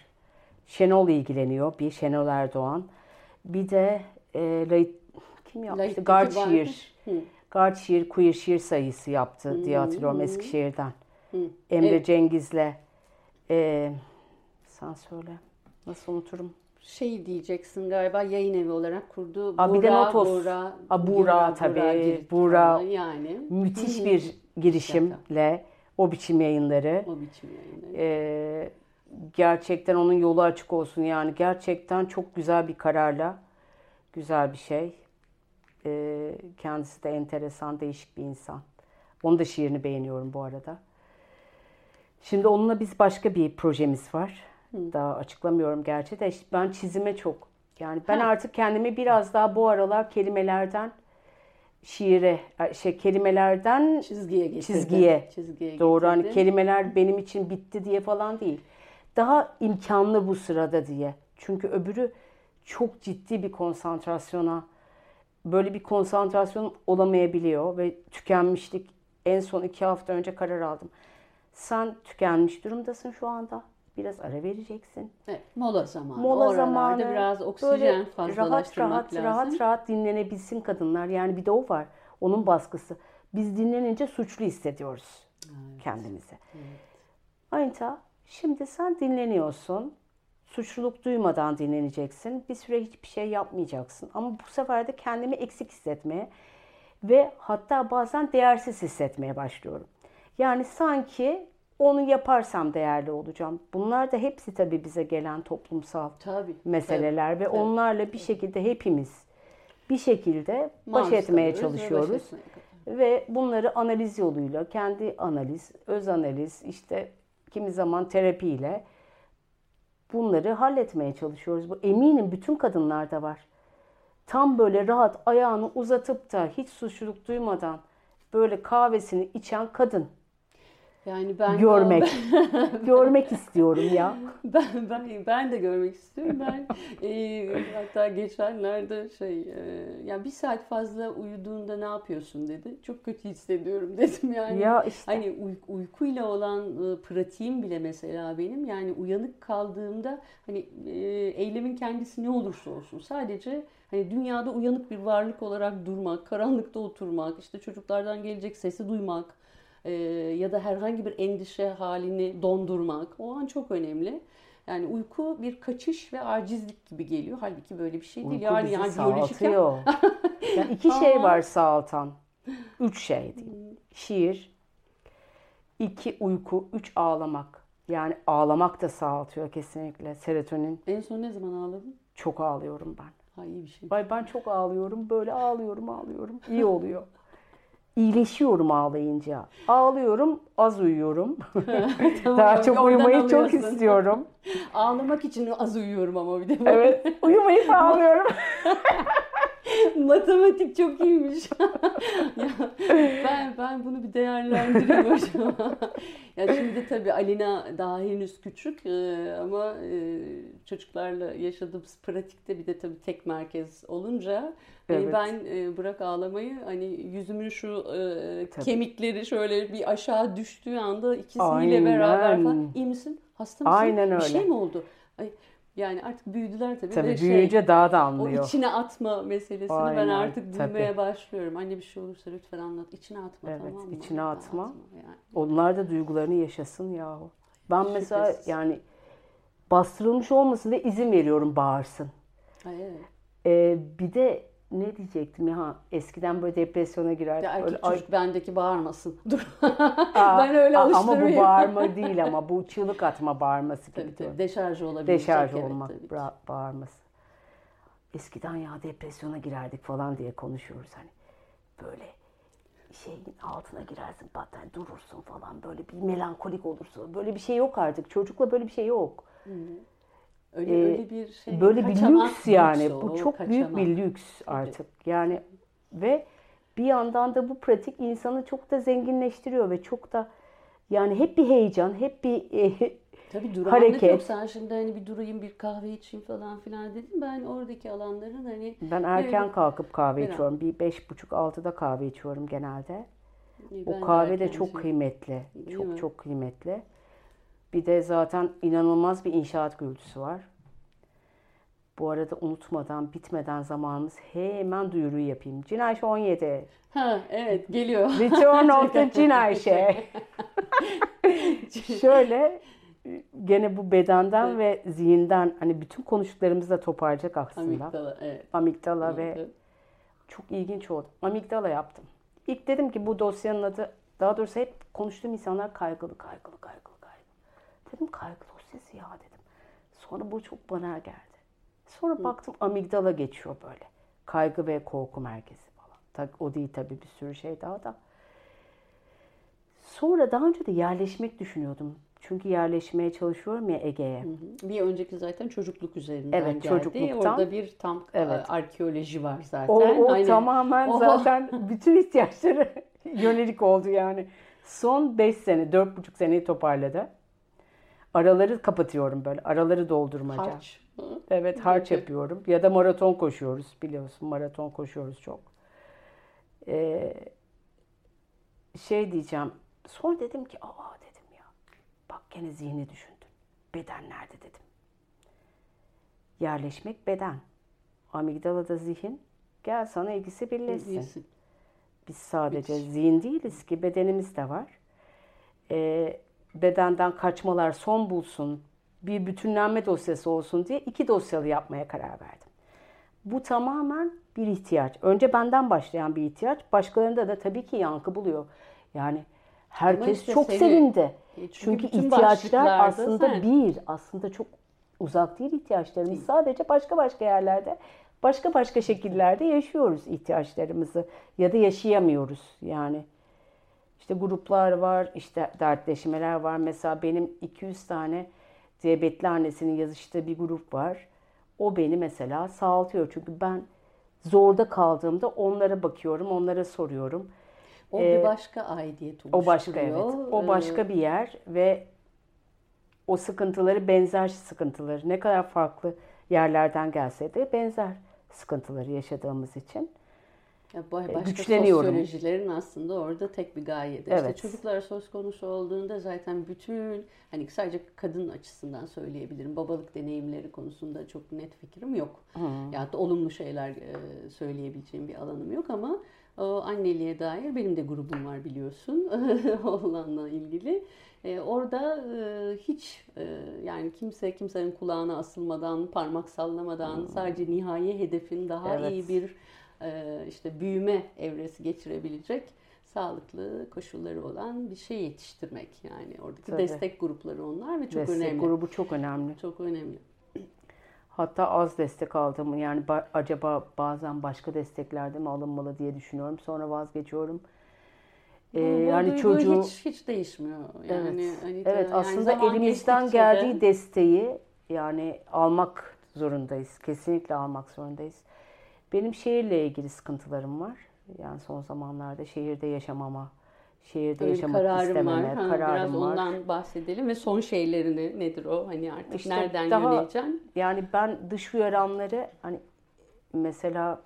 Şenol ilgileniyor. Bir Şenol Erdoğan. Bir de e, kim yapmıştı? Şiir. Gard şiir, queer şiir sayısı yaptı hı diye hatırlıyorum hı. Eskişehir'den. Hı. Emre evet. Cengiz'le e, sen söyle. Nasıl unuturum?
şey diyeceksin galiba yayın evi olarak kurduğu
Aa, bir de Notos. Bura, Aa, Bura, Bura tabii. Bura, yani. Müthiş bir girişimle o biçim yayınları.
O biçim yayınları.
Ee, gerçekten onun yolu açık olsun yani. Gerçekten çok güzel bir kararla. Güzel bir şey. Ee, kendisi de enteresan, değişik bir insan. Onun da şiirini beğeniyorum bu arada. Şimdi onunla biz başka bir projemiz var daha açıklamıyorum gerçi de işte ben çizime çok yani ben ha. artık kendimi biraz daha bu aralar kelimelerden şiire şey kelimelerden
çizgiye getirdi.
çizgiye, çizgiye doğru hani kelimeler benim için bitti diye falan değil. Daha imkanlı bu sırada diye. Çünkü öbürü çok ciddi bir konsantrasyona böyle bir konsantrasyon olamayabiliyor ve tükenmişlik en son iki hafta önce karar aldım. Sen tükenmiş durumdasın şu anda Biraz ara vereceksin.
Evet, mola zamanı.
Mola Oralarda zamanı.
biraz oksijen fazlalaştırmak
rahat,
lazım.
Rahat rahat dinlenebilsin kadınlar. Yani bir de o var. Onun baskısı. Biz dinlenince suçlu hissediyoruz evet. kendimizi. Evet. Anita şimdi sen dinleniyorsun. Suçluluk duymadan dinleneceksin. Bir süre hiçbir şey yapmayacaksın. Ama bu sefer de kendimi eksik hissetmeye ve hatta bazen değersiz hissetmeye başlıyorum. Yani sanki onu yaparsam değerli olacağım. Bunlar da hepsi tabii bize gelen toplumsal tabii, meseleler tabii, ve tabii. onlarla bir şekilde hepimiz bir şekilde baş etmeye çalışıyoruz. Baş etmeye ve bunları analiz yoluyla, kendi analiz, öz analiz, işte kimi zaman terapiyle bunları halletmeye çalışıyoruz. Bu eminim bütün kadınlarda var. Tam böyle rahat ayağını uzatıp da hiç suçluluk duymadan böyle kahvesini içen kadın yani ben görmek görmek istiyorum ya.
Ben ben ben de görmek istiyorum. Ben e, hatta geçenlerde şey e, ya bir saat fazla uyuduğunda ne yapıyorsun dedi. Çok kötü hissediyorum dedim yani. Ya işte. Hani uy, uykuyla olan e, pratiğim bile mesela benim yani uyanık kaldığımda hani e, eylemin kendisi ne olursa olsun sadece hani dünyada uyanık bir varlık olarak durmak, karanlıkta oturmak, işte çocuklardan gelecek sesi duymak e, ya da herhangi bir endişe halini dondurmak o an çok önemli. Yani uyku bir kaçış ve acizlik gibi geliyor. Halbuki böyle bir şey değil.
Uyku yani, yani biyolojik yani iki şey var sağaltan. Üç şey diyeyim. Şiir, iki uyku, üç ağlamak. Yani ağlamak da sağaltıyor kesinlikle serotonin.
En son ne zaman ağladın?
Çok ağlıyorum ben.
Ha iyi bir şey.
Ben çok ağlıyorum. Böyle ağlıyorum, ağlıyorum. İyi oluyor iyileşiyorum ağlayınca. Ağlıyorum, az uyuyorum. tamam, Daha çok uyumayı çok istiyorum.
Ağlamak için az uyuyorum ama bir de.
Evet, uyumayıp ağlıyorum.
Matematik çok iyiymiş. ya, ben ben bunu bir değerlendireyim hocam. ya şimdi tabii Alina daha henüz küçük e, ama e, çocuklarla yaşadığımız pratikte bir de tabii tek merkez olunca evet. e, ben e, bırak ağlamayı hani yüzümün şu e, kemikleri şöyle bir aşağı düştüğü anda ikisiyle Aynen. beraber falan iyi misin? Hasta mısın? Aynen öyle. Bir şey mi oldu? Ay, yani artık büyüdüler tabii.
Tabii şey, büyüyünce daha da anlıyor.
O içine atma meselesini Aynen, ben artık duymaya başlıyorum. Anne bir şey olursa lütfen anlat. İçine atma evet, tamam mı?
içine atma. atma yani. Onlar da duygularını yaşasın yahu. Ben Şüphesiz. mesela yani bastırılmış olmasın diye izin veriyorum bağırsın.
Ay, evet.
Ee, bir de ne diyecektim ya eskiden böyle depresyona girerdik.
Ya erkek böyle, çocuk bendeki bağırmasın. Dur. Aa, ben öyle alıştırmayayım.
Ama bu bağırma değil ama bu çığlık atma bağırması gibi.
Tabii, tabii. Deşarj olabilecek.
Deşarj olmak evet, bağırması. Eskiden ya depresyona girerdik falan diye konuşuyoruz hani. Böyle şeyin altına girersin battaniye durursun falan böyle bir melankolik olursun. Böyle bir şey yok artık. Çocukla böyle bir şey yok. Hı.
Öyle, ee, öyle bir şey.
Böyle bir lüks yani. O, bu çok kaçamak. büyük bir lüks artık. Yani ve bir yandan da bu pratik insanı çok da zenginleştiriyor ve çok da yani hep bir heyecan, hep bir e,
Tabii duranlık hareket. yok. Sen şimdi hani bir durayım bir kahve içeyim falan filan dedim. Ben oradaki alanların hani...
Ben erken evet, kalkıp kahve ben içiyorum. Bir beş buçuk altıda kahve içiyorum genelde. İyi, o kahve de çok kıymetli. çok mi? çok kıymetli. Bir de zaten inanılmaz bir inşaat gürültüsü var. Bu arada unutmadan, bitmeden zamanımız hemen duyuru yapayım. Cinayşe 17.
Ha, evet geliyor.
Return of the Cinayşe. Şöyle gene bu bedenden evet. ve zihinden hani bütün konuştuklarımızı da toparlayacak aslında.
Amigdala, evet.
Amigdala evet. ve çok ilginç oldu. Amigdala yaptım. İlk dedim ki bu dosyanın adı daha doğrusu hep konuştuğum insanlar kaygılı, kaygılı, kaygılı. Dedim kaygılı dosyası ya dedim. Sonra bu çok bana geldi. Sonra Hı. baktım amigdala geçiyor böyle. Kaygı ve korku merkezi falan. O değil tabii bir sürü şey daha da. Sonra daha önce de yerleşmek düşünüyordum. Çünkü yerleşmeye çalışıyorum ya Ege'ye.
Bir önceki zaten çocukluk üzerinden evet, geldi. Çocukluktan, Orada bir tam e, evet. arkeoloji var zaten.
O, o hani, tamamen o... zaten bütün ihtiyaçları yönelik oldu yani. Son 5 sene, 4,5 seneyi toparladı. Araları kapatıyorum böyle. Araları doldurmaca.
Harç.
Evet harç Peki. yapıyorum. Ya da maraton koşuyoruz biliyorsun. Maraton koşuyoruz çok. Ee, şey diyeceğim. Sonra dedim ki aa dedim ya. Bak gene zihni düşündün. beden nerede dedim. Yerleşmek beden. Amigdala da zihin. Gel sana ikisi birleşsin. Biz sadece Hiç. zihin değiliz ki bedenimiz de var. Ee, bedenden kaçmalar son bulsun, bir bütünlenme dosyası olsun diye iki dosyalı yapmaya karar verdim. Bu tamamen bir ihtiyaç. Önce benden başlayan bir ihtiyaç. Başkalarında da tabii ki yankı buluyor. Yani herkes işte çok seni, sevindi. Çünkü, Çünkü ihtiyaçlar aslında sen. bir, aslında çok uzak değil ihtiyaçlarımız. Değil. Sadece başka başka yerlerde, başka başka şekillerde yaşıyoruz ihtiyaçlarımızı ya da yaşayamıyoruz yani. İşte gruplar var, işte dertleşmeler var. Mesela benim 200 tane diyabetli annesinin yazıştığı bir grup var. O beni mesela sağaltıyor. Çünkü ben zorda kaldığımda onlara bakıyorum, onlara soruyorum.
O ee, bir başka aidiyet oluşturuyor.
O başka evet. O başka bir yer ve o sıkıntıları benzer sıkıntıları ne kadar farklı yerlerden gelse de benzer sıkıntıları yaşadığımız için
ya başka güçleniyorum. sosyolojilerin aslında orada tek bir gayede. Evet. İşte çocuklar söz konusu olduğunda zaten bütün hani sadece kadın açısından söyleyebilirim. Babalık deneyimleri konusunda çok net fikrim yok. Hmm. Ya da olumlu şeyler söyleyebileceğim bir alanım yok ama o anneliğe dair benim de grubum var biliyorsun oğlanla ilgili. E, orada e, hiç e, yani kimse kimsenin kulağına asılmadan, parmak sallamadan hmm. sadece nihai hedefin daha evet. iyi bir e, işte büyüme evresi geçirebilecek sağlıklı koşulları olan bir şey yetiştirmek yani oradaki Tabii. destek grupları onlar ve çok
destek
önemli.
Destek grubu çok önemli.
Çok önemli.
Hatta az destek aldım. Yani ba- acaba bazen başka desteklerde mi alınmalı diye düşünüyorum. Sonra vazgeçiyorum.
Ee, yani çocuğu hiç hiç değişmiyor. Yani
evet. Hani evet yani aslında elimizden geldiği de... desteği yani almak zorundayız. Kesinlikle almak zorundayız. Benim şehirle ilgili sıkıntılarım var. Yani son zamanlarda şehirde yaşamama, şehirde Öyle yaşamak kararım istememe,
var. Ha, kararım biraz var. ondan bahsedelim ve son şeylerini nedir o? Hani artık işte nereden daha, yöneleceksin?
Yani ben dış uyaranları hani mesela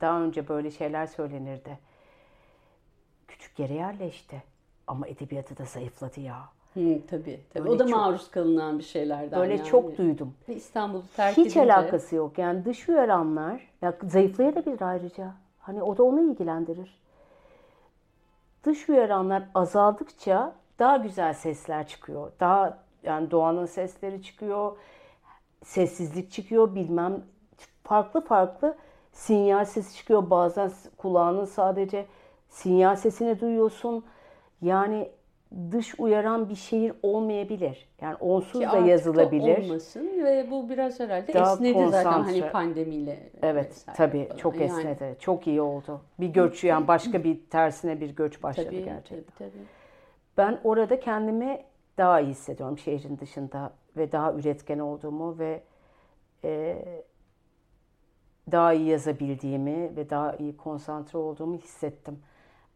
daha önce böyle şeyler söylenirdi. Küçük yere yerleşti ama edebiyatı da zayıfladı ya.
Hı, tabii tabii. o da çok, maruz kalınan bir şeylerden.
Böyle
yani.
çok duydum.
İstanbul'u terk
Hiç edince... alakası yok. Yani dış uyaranlar ya zayıflayabilir ayrıca. Hani o da onu ilgilendirir. Dış uyaranlar azaldıkça daha güzel sesler çıkıyor. Daha yani doğanın sesleri çıkıyor. Sessizlik çıkıyor bilmem farklı farklı sinyal sesi çıkıyor. Bazen kulağının sadece sinyal sesini duyuyorsun. Yani dış uyaran bir şehir olmayabilir. Yani onsuz Ki da yazılabilir.
olmasın ve bu biraz herhalde Daha esnedi zaten hani pandemiyle.
Evet tabii falan. çok esnedi. Yani. Çok iyi oldu. Bir göç yani başka bir tersine bir göç başladı tabii, gerçekten. Tabii, tabii. Ben orada kendimi daha iyi hissediyorum şehrin dışında ve daha üretken olduğumu ve e, daha iyi yazabildiğimi ve daha iyi konsantre olduğumu hissettim.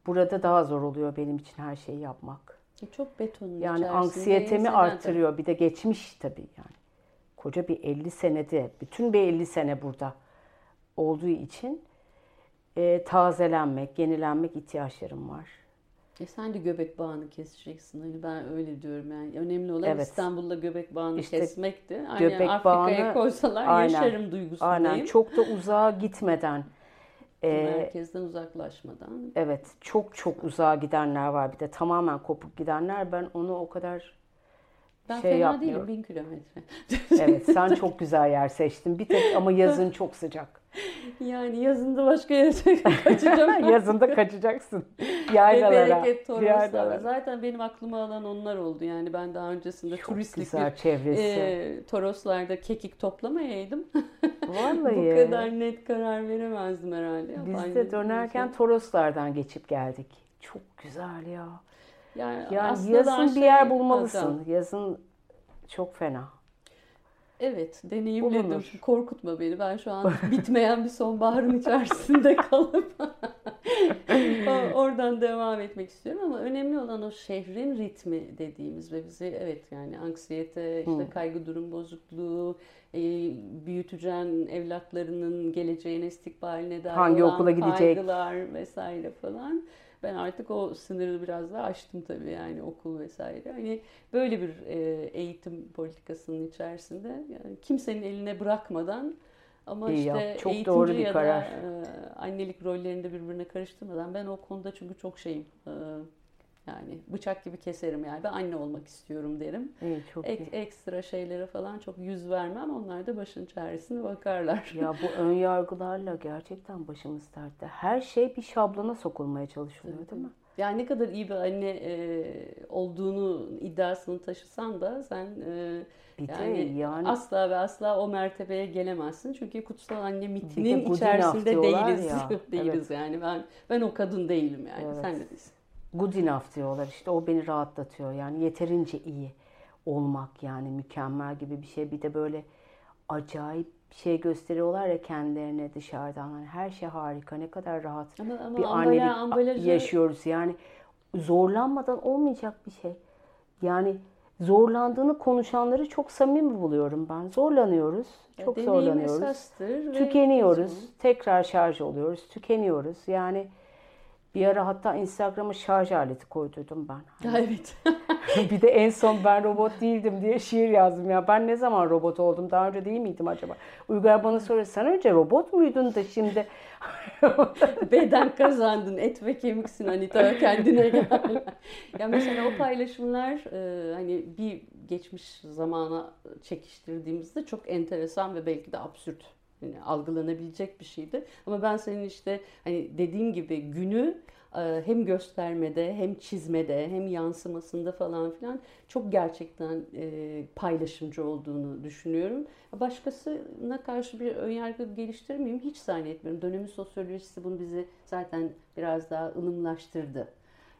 Burada daha zor oluyor benim için her şeyi yapmak.
E, çok betonun
Yani anksiyetemi artırıyor. Bir de geçmiş tabii yani. Koca bir 50 senede, bütün bir 50 sene burada olduğu için e, tazelenmek, yenilenmek ihtiyaçlarım var.
E sen de göbek bağını keseceksin. Hani ben öyle diyorum yani. Önemli olan evet. İstanbul'da göbek bağını işte kesmekti. Hani göbek Afrika'ya bağını, koysalar aynen, yaşarım duygusundayım.
Aynen. Çok da uzağa gitmeden
ee, Merkezden uzaklaşmadan.
Evet, çok çok uzağa gidenler var bir de tamamen kopuk gidenler. Ben onu o kadar
ben şey fena yapmıyorum. değilim, bin kilometre.
evet, sen çok güzel yer seçtin. Bir tek ama yazın çok sıcak.
Yani yazında başka yere kaçacağım.
yazında kaçacaksın. Yaylalara.
Bereket Toroslar. Zaten benim aklıma alan onlar oldu. Yani ben daha öncesinde Çok turistlik güzel çevresi. E, Toroslarda kekik toplamayaydım. Vallahi. Bu kadar net karar veremezdim herhalde.
Biz de dönerken Toroslardan geçip geldik. Çok güzel ya. Yani, yani yazın bir yer şey bulmalısın. Adam. Yazın çok fena.
Evet, deneyimledim. Bulunur. Korkutma beni. Ben şu an bitmeyen bir sonbaharın içerisinde kalıp oradan devam etmek istiyorum ama önemli olan o şehrin ritmi dediğimiz ve bizi evet yani anksiyete, işte hmm. kaygı durum bozukluğu, e, büyüteceğin evlatlarının geleceğine, istikbaline dair
Hangi okula gidecek?
kaygılar vesaire falan. Ben artık o sınırı biraz daha aştım tabii yani okul vesaire. Hani böyle bir e, eğitim politikasının içerisinde yani kimsenin eline bırakmadan ama İyi işte Çok eğitimci doğru bir ya karar. da e, annelik rollerini de birbirine karıştırmadan ben o konuda çünkü çok şeyim. E, yani bıçak gibi keserim yani. Ben anne olmak istiyorum derim.
İyi, çok Ek,
iyi. Ekstra şeylere falan çok yüz vermem. Onlar da başın çaresine bakarlar.
Ya bu ön yargılarla gerçekten başımız dertte. Her şey bir şablona sokulmaya çalışılıyor değil mi?
Yani ne kadar iyi bir anne e, olduğunu iddiasını taşısan da sen e, bir yani, yani asla ve asla o mertebeye gelemezsin. Çünkü kutsal anne mitinin de içerisinde değiliz. Ya. değiliz evet. yani. Ben ben o kadın değilim yani. Evet. Sen de değilsin
good enough diyorlar. İşte o beni rahatlatıyor. Yani yeterince iyi olmak yani mükemmel gibi bir şey. Bir de böyle acayip bir şey gösteriyorlar ya kendilerine dışarıdan. Hani her şey harika. Ne kadar rahat ama, ama bir annelik ambalajı... yaşıyoruz. Yani zorlanmadan olmayacak bir şey. Yani zorlandığını konuşanları çok samimi buluyorum ben. Zorlanıyoruz. Çok Deneyim zorlanıyoruz. tükeniyoruz. tekrar şarj oluyoruz. Tükeniyoruz. Yani bir ara hatta Instagram'a şarj aleti koyduydum ben.
Hani evet.
bir de en son ben robot değildim diye şiir yazdım ya. Ben ne zaman robot oldum? Daha önce değil miydim acaba? Uygar bana soruyor. Sen önce robot muydun da şimdi
beden kazandın. Et ve kemiksin Anita kendine gel. ya mesela o paylaşımlar e, hani bir geçmiş zamana çekiştirdiğimizde çok enteresan ve belki de absürt yani algılanabilecek bir şeydi. Ama ben senin işte hani dediğin gibi günü e, hem göstermede hem çizmede hem yansımasında falan filan çok gerçekten e, paylaşımcı olduğunu düşünüyorum. Başkasına karşı bir önyargı geliştirmeyeyim hiç zannetmiyorum. Dönemin sosyolojisi bunu bizi zaten biraz daha ılımlaştırdı.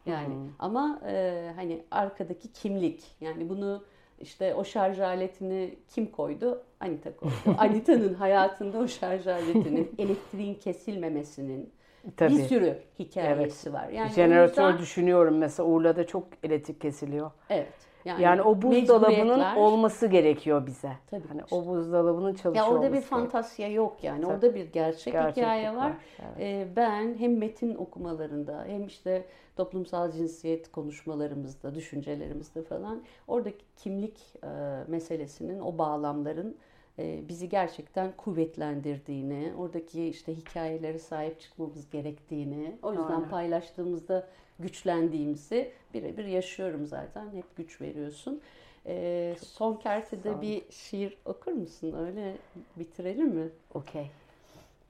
Yani hmm. ama e, hani arkadaki kimlik yani bunu işte o şarj aletini kim koydu? Anita koydu. Anita'nın hayatında o şarj aletinin elektriğin kesilmemesinin Tabii. bir sürü hikayesi evet. var.
Yani Jeneratör yüzden... düşünüyorum mesela Urla'da çok elektrik kesiliyor.
Evet.
Yani, yani o buzdolabının olması gerekiyor bize. Tabii hani işte. o buzdolabının çalışıyor
ya orada bir fantasya yok yani. Tabii. Orada bir gerçek Gerçeklik hikaye var. var. Evet. Ee, ben hem metin okumalarında hem işte toplumsal cinsiyet konuşmalarımızda, düşüncelerimizde falan oradaki kimlik e, meselesinin, o bağlamların e, bizi gerçekten kuvvetlendirdiğini, oradaki işte hikayelere sahip çıkmamız gerektiğini, o yüzden Aynen. paylaştığımızda güçlendiğimizi birebir yaşıyorum zaten. Hep güç veriyorsun. Ee, son kertede bir şiir okur musun? Öyle bitirelim mi?
Okey.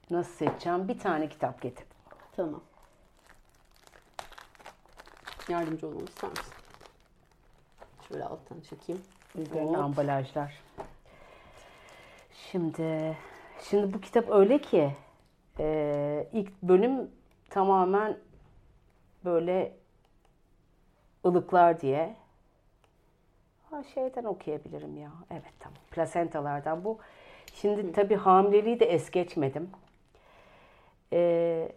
Nasıl seçeceğim? Bir tane kitap getir.
Tamam. Yardımcı olmamı ister misin? Şöyle alttan çekeyim.
Üzerine ambalajlar. Şimdi şimdi bu kitap öyle ki e, ilk bölüm tamamen böyle ılıklar diye. Ha, şeyden okuyabilirim ya. Evet tamam. Plasentalardan bu. Şimdi tabii hamileliği de es geçmedim. Ee,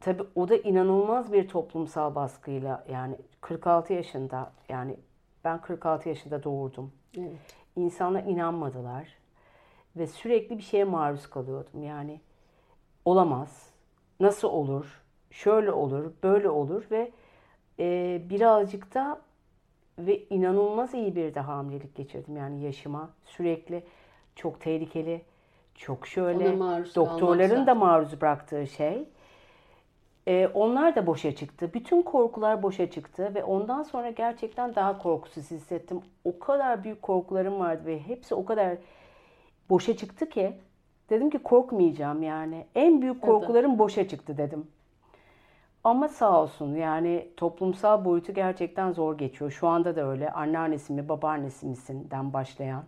tabii o da inanılmaz bir toplumsal baskıyla yani 46 yaşında yani ben 46 yaşında doğurdum. Evet. İnsanlar inanmadılar ve sürekli bir şeye maruz kalıyordum. Yani olamaz, nasıl olur, şöyle olur, böyle olur ve e, birazcık da ve inanılmaz iyi bir de hamilelik geçirdim. Yani yaşıma sürekli çok tehlikeli, çok şöyle doktorların da maruz bıraktığı şey. E, onlar da boşa çıktı. Bütün korkular boşa çıktı ve ondan sonra gerçekten daha korkusuz hissettim. O kadar büyük korkularım vardı ve hepsi o kadar boşa çıktı ki dedim ki korkmayacağım yani. En büyük korkularım evet. boşa çıktı dedim. Ama sağ olsun yani toplumsal boyutu gerçekten zor geçiyor. Şu anda da öyle. Anneannesi mi babaannesi misinden başlayan.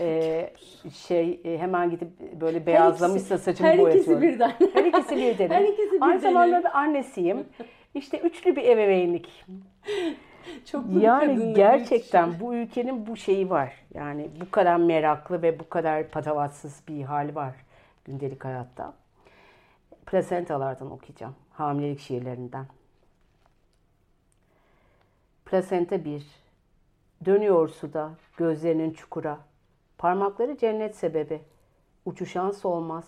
Ee, şey e, hemen gidip böyle beyazlamışsa saçımı
her
boyatıyorum.
Her ikisi birden.
Her ikisi birden. her ikisi birden. Aynı zamanda da annesiyim. İşte üçlü bir ebeveynlik. Çok yani gerçekten bu ülkenin bu şeyi var. Yani bu kadar meraklı ve bu kadar patavatsız bir hali var gündelik hayatta. Plasentalardan okuyacağım. Hamilelik şiirlerinden. Plasenta 1. Dönüyor suda, gözlerinin çukura. Parmakları cennet sebebi. Uçuşan solmaz.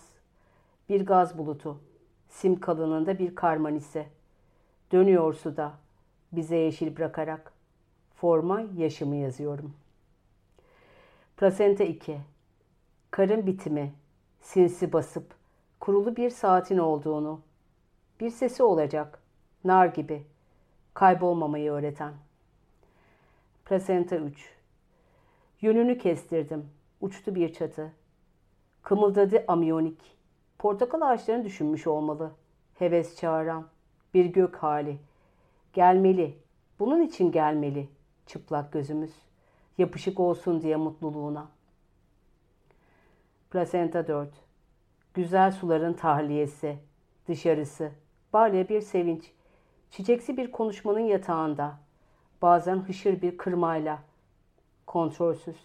Bir gaz bulutu. Sim kalınlığında bir karmanisi. Dönüyor suda bize yeşil bırakarak. Forma yaşımı yazıyorum. Plasenta 2. Karın bitimi, sinsi basıp, kurulu bir saatin olduğunu, bir sesi olacak, nar gibi, kaybolmamayı öğreten. Plasenta 3. Yönünü kestirdim, uçtu bir çatı. Kımıldadı amyonik. Portakal ağaçlarını düşünmüş olmalı. Heves çağıran, bir gök hali. Gelmeli, bunun için gelmeli çıplak gözümüz. Yapışık olsun diye mutluluğuna. Plasenta 4 Güzel suların tahliyesi, dışarısı, balya bir sevinç, çiçeksi bir konuşmanın yatağında, bazen hışır bir kırmayla, kontrolsüz.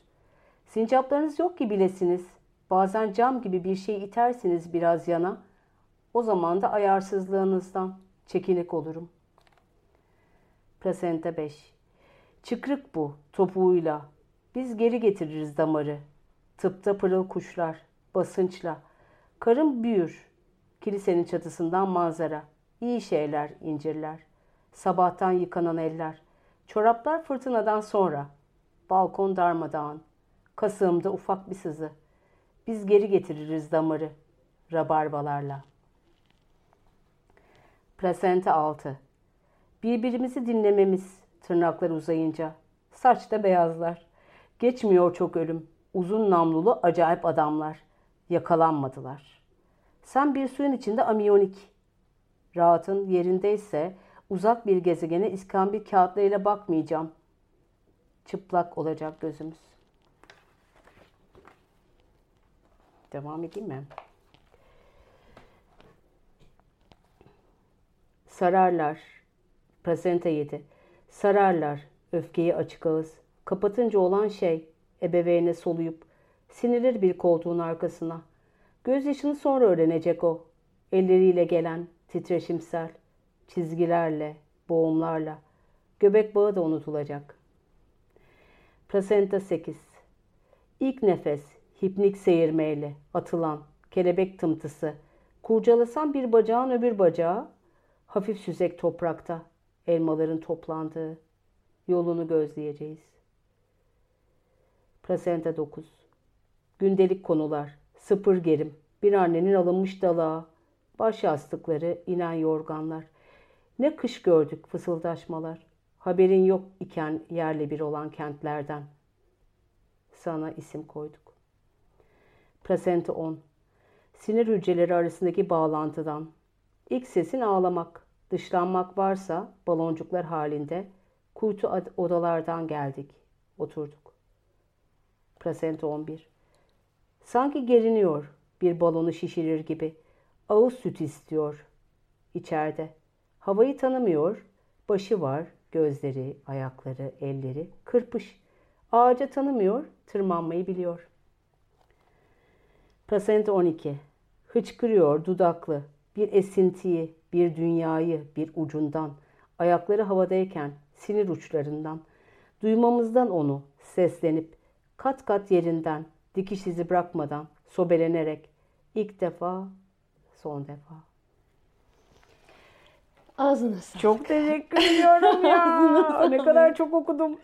Sincaplarınız yok ki bilesiniz, bazen cam gibi bir şey itersiniz biraz yana, o zaman da ayarsızlığınızdan çekinik olurum. Plasenta 5 Çıkrık bu, topuğuyla. Biz geri getiririz damarı. Tıpta pırıl kuşlar, basınçla. Karın büyür. Kilisenin çatısından manzara. İyi şeyler, incirler. Sabahtan yıkanan eller. Çoraplar fırtınadan sonra. Balkon darmadağın. Kasığımda ufak bir sızı. Biz geri getiririz damarı. Rabarbalarla. Plasenta 6 Birbirimizi dinlememiz, tırnaklar uzayınca. Saç da beyazlar. Geçmiyor çok ölüm. Uzun namlulu acayip adamlar. Yakalanmadılar. Sen bir suyun içinde amiyonik. Rahatın yerindeyse uzak bir gezegene iskambil kağıtlarıyla bakmayacağım. Çıplak olacak gözümüz. Devam edeyim mi? Sararlar. Plasenta yedi. Sararlar öfkeyi açık ağız. Kapatınca olan şey ebeveyne soluyup sinirir bir koltuğun arkasına. Gözyaşını sonra öğrenecek o. Elleriyle gelen titreşimsel çizgilerle, boğumlarla. Göbek bağı da unutulacak. Plasenta 8 İlk nefes hipnik seyirmeyle atılan kelebek tımtısı. Kurcalasan bir bacağın öbür bacağı hafif süzek toprakta elmaların toplandığı yolunu gözleyeceğiz. Plasenta 9 Gündelik konular, sıpır gerim, bir annenin alınmış dalağı, baş yastıkları, inen yorganlar. Ne kış gördük fısıldaşmalar, haberin yok iken yerle bir olan kentlerden. Sana isim koyduk. Plasenta 10 Sinir hücreleri arasındaki bağlantıdan. İlk sesin ağlamak, Dışlanmak varsa baloncuklar halinde kuytu odalardan geldik. Oturduk. Plasenta 11. Sanki geriniyor bir balonu şişirir gibi. Ağız süt istiyor. İçeride. Havayı tanımıyor. Başı var, gözleri, ayakları, elleri kırpış. Ağaca tanımıyor, tırmanmayı biliyor. Plasenta 12. Hıçkırıyor dudaklı. Bir esintiyi, bir dünyayı bir ucundan, ayakları havadayken sinir uçlarından, duymamızdan onu seslenip kat kat yerinden dikiş izi bırakmadan sobelenerek ilk defa, son defa.
Ağzına sağlık.
Çok teşekkür ediyorum ya. ne kadar çok okudum.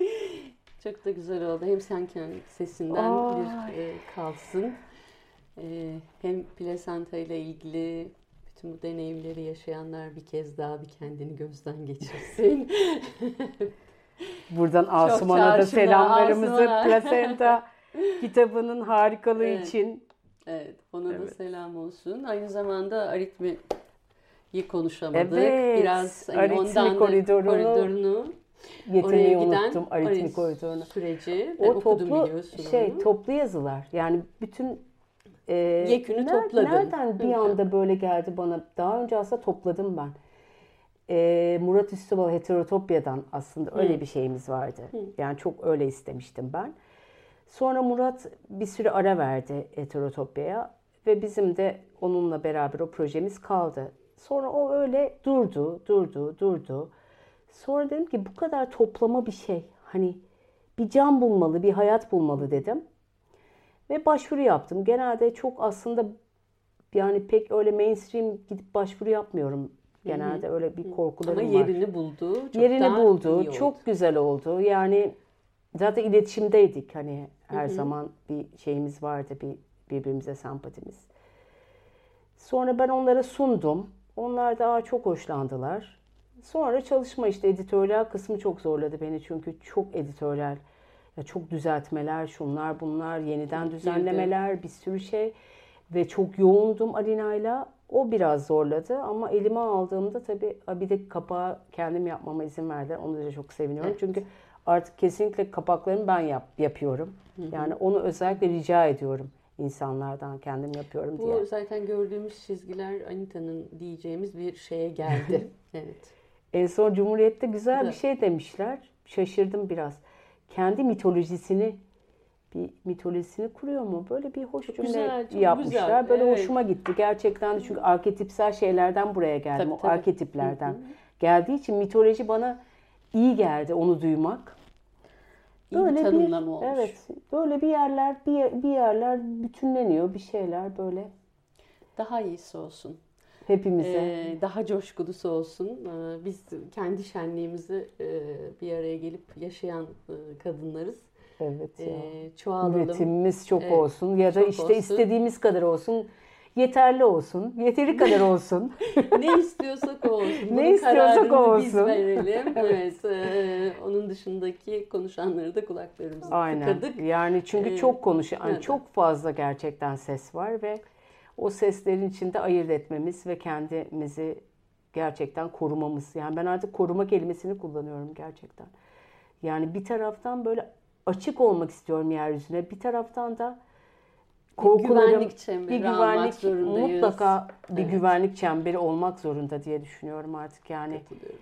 Çok da güzel oldu. Hem sen kendi sesinden Ay. bir e, kalsın. E, hem plasenta ile ilgili Tüm bu deneyimleri yaşayanlar bir kez daha bir kendini gözden geçirsin.
Buradan Asuman'a da selamlarımızı Asuman. Plasenta kitabının harikalığı evet. için.
Evet, ona evet. da selam olsun. Aynı zamanda aritmi konuşamadık. Evet, Biraz hani aritmi ondan koridorunu, koridorunu
oraya giden unuttum aritmi koridorunu.
Süreci. O toplu
şey onu. toplu yazılar. Yani bütün
e, Yekünü ner, topladın.
Nereden bir anda böyle geldi bana? Daha önce aslında topladım ben. E, Murat Üstübal Heterotopya'dan aslında öyle Hı. bir şeyimiz vardı. Hı. Yani çok öyle istemiştim ben. Sonra Murat bir süre ara verdi Heterotopya'ya ve bizim de onunla beraber o projemiz kaldı. Sonra o öyle durdu, durdu, durdu. Sonra dedim ki bu kadar toplama bir şey. Hani bir can bulmalı, bir hayat bulmalı dedim. Ve başvuru yaptım. Genelde çok aslında yani pek öyle mainstream gidip başvuru yapmıyorum. Genelde Hı-hı. öyle bir korkularım var.
Ama yerini buldu.
Çok yerini buldu. Çok güzel oldu. Yani zaten iletişimdeydik. Hani her Hı-hı. zaman bir şeyimiz vardı. Bir birbirimize sempatimiz. Sonra ben onlara sundum. Onlar da çok hoşlandılar. Sonra çalışma işte editoryal kısmı çok zorladı beni çünkü çok editoryal. Ya çok düzeltmeler, şunlar bunlar, yeniden düzenlemeler, bir sürü şey ve çok yoğundum Alina'yla. O biraz zorladı ama elime aldığımda tabii bir de kapağı kendim yapmama izin verdiler. Onu da çok seviniyorum. Evet. Çünkü artık kesinlikle kapaklarımı ben yap, yapıyorum. Hı hı. Yani onu özellikle rica ediyorum insanlardan kendim yapıyorum
Bu
diye.
Bu zaten gördüğümüz çizgiler Anita'nın diyeceğimiz bir şeye geldi. evet.
En son Cumhuriyet'te güzel bir şey demişler. Şaşırdım biraz. Kendi mitolojisini bir mitolojisini kuruyor mu? Böyle bir hoş cümle güzel, yapmışlar. Güzel. Böyle evet. hoşuma gitti gerçekten. Çünkü arketipsel şeylerden buraya geldim. Tabii, o tabii. arketiplerden. Hı hı. Geldiği için mitoloji bana iyi geldi onu duymak.
Böyle bir tanımlama bir, olmuş.
Evet. Böyle bir yerler bir, bir yerler bütünleniyor bir şeyler böyle.
Daha iyisi olsun.
Hepimize. Ee,
daha coşkulusu olsun. Ee, biz kendi şenliğimizi e, bir araya gelip yaşayan e, kadınlarız.
Evet ya. Ee, çoğalalım. Üretimimiz çok evet, olsun ya da işte olsun. istediğimiz kadar olsun. Yeterli olsun. Yeteri kadar olsun.
ne istiyorsak o olsun. Bunun ne istiyorsak o olsun. Biz verelim. evet. E, onun dışındaki konuşanları da kulaklarımızı Aynen. tıkadık.
Yani çünkü ee, çok konuşan, yani çok fazla gerçekten ses var ve o seslerin içinde ayırt etmemiz ve kendimizi gerçekten korumamız. Yani ben artık koruma kelimesini kullanıyorum gerçekten. Yani bir taraftan böyle açık olmak istiyorum yeryüzüne. Bir taraftan da korkularım, bir güvenlik çemberi bir güvenlik mutlaka bir evet. güvenlik çemberi olmak zorunda diye düşünüyorum artık yani.
Katılıyorum.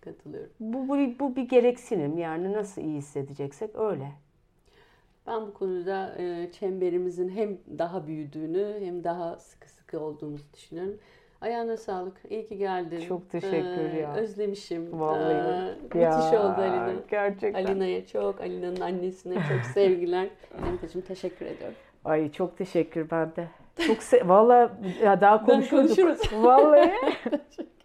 Katılıyorum.
Bu, bu, bu bir gereksinim yani nasıl iyi hissedeceksek öyle.
Ben bu konuda e, çemberimizin hem daha büyüdüğünü hem daha sıkı sıkı olduğumuzu düşünüyorum. Ayağına sağlık. İyi ki geldin.
Çok teşekkür ee, ya.
Özlemişim.
Vallahi.
Ee, ya, müthiş oldu Alina.
Gerçekten.
Alina'ya çok, Alina'nın annesine çok sevgiler. Anita'cığım teşekkür ediyorum.
Ay çok teşekkür ben de. Çok se Vallahi ya daha konuşuruz. Vallahi.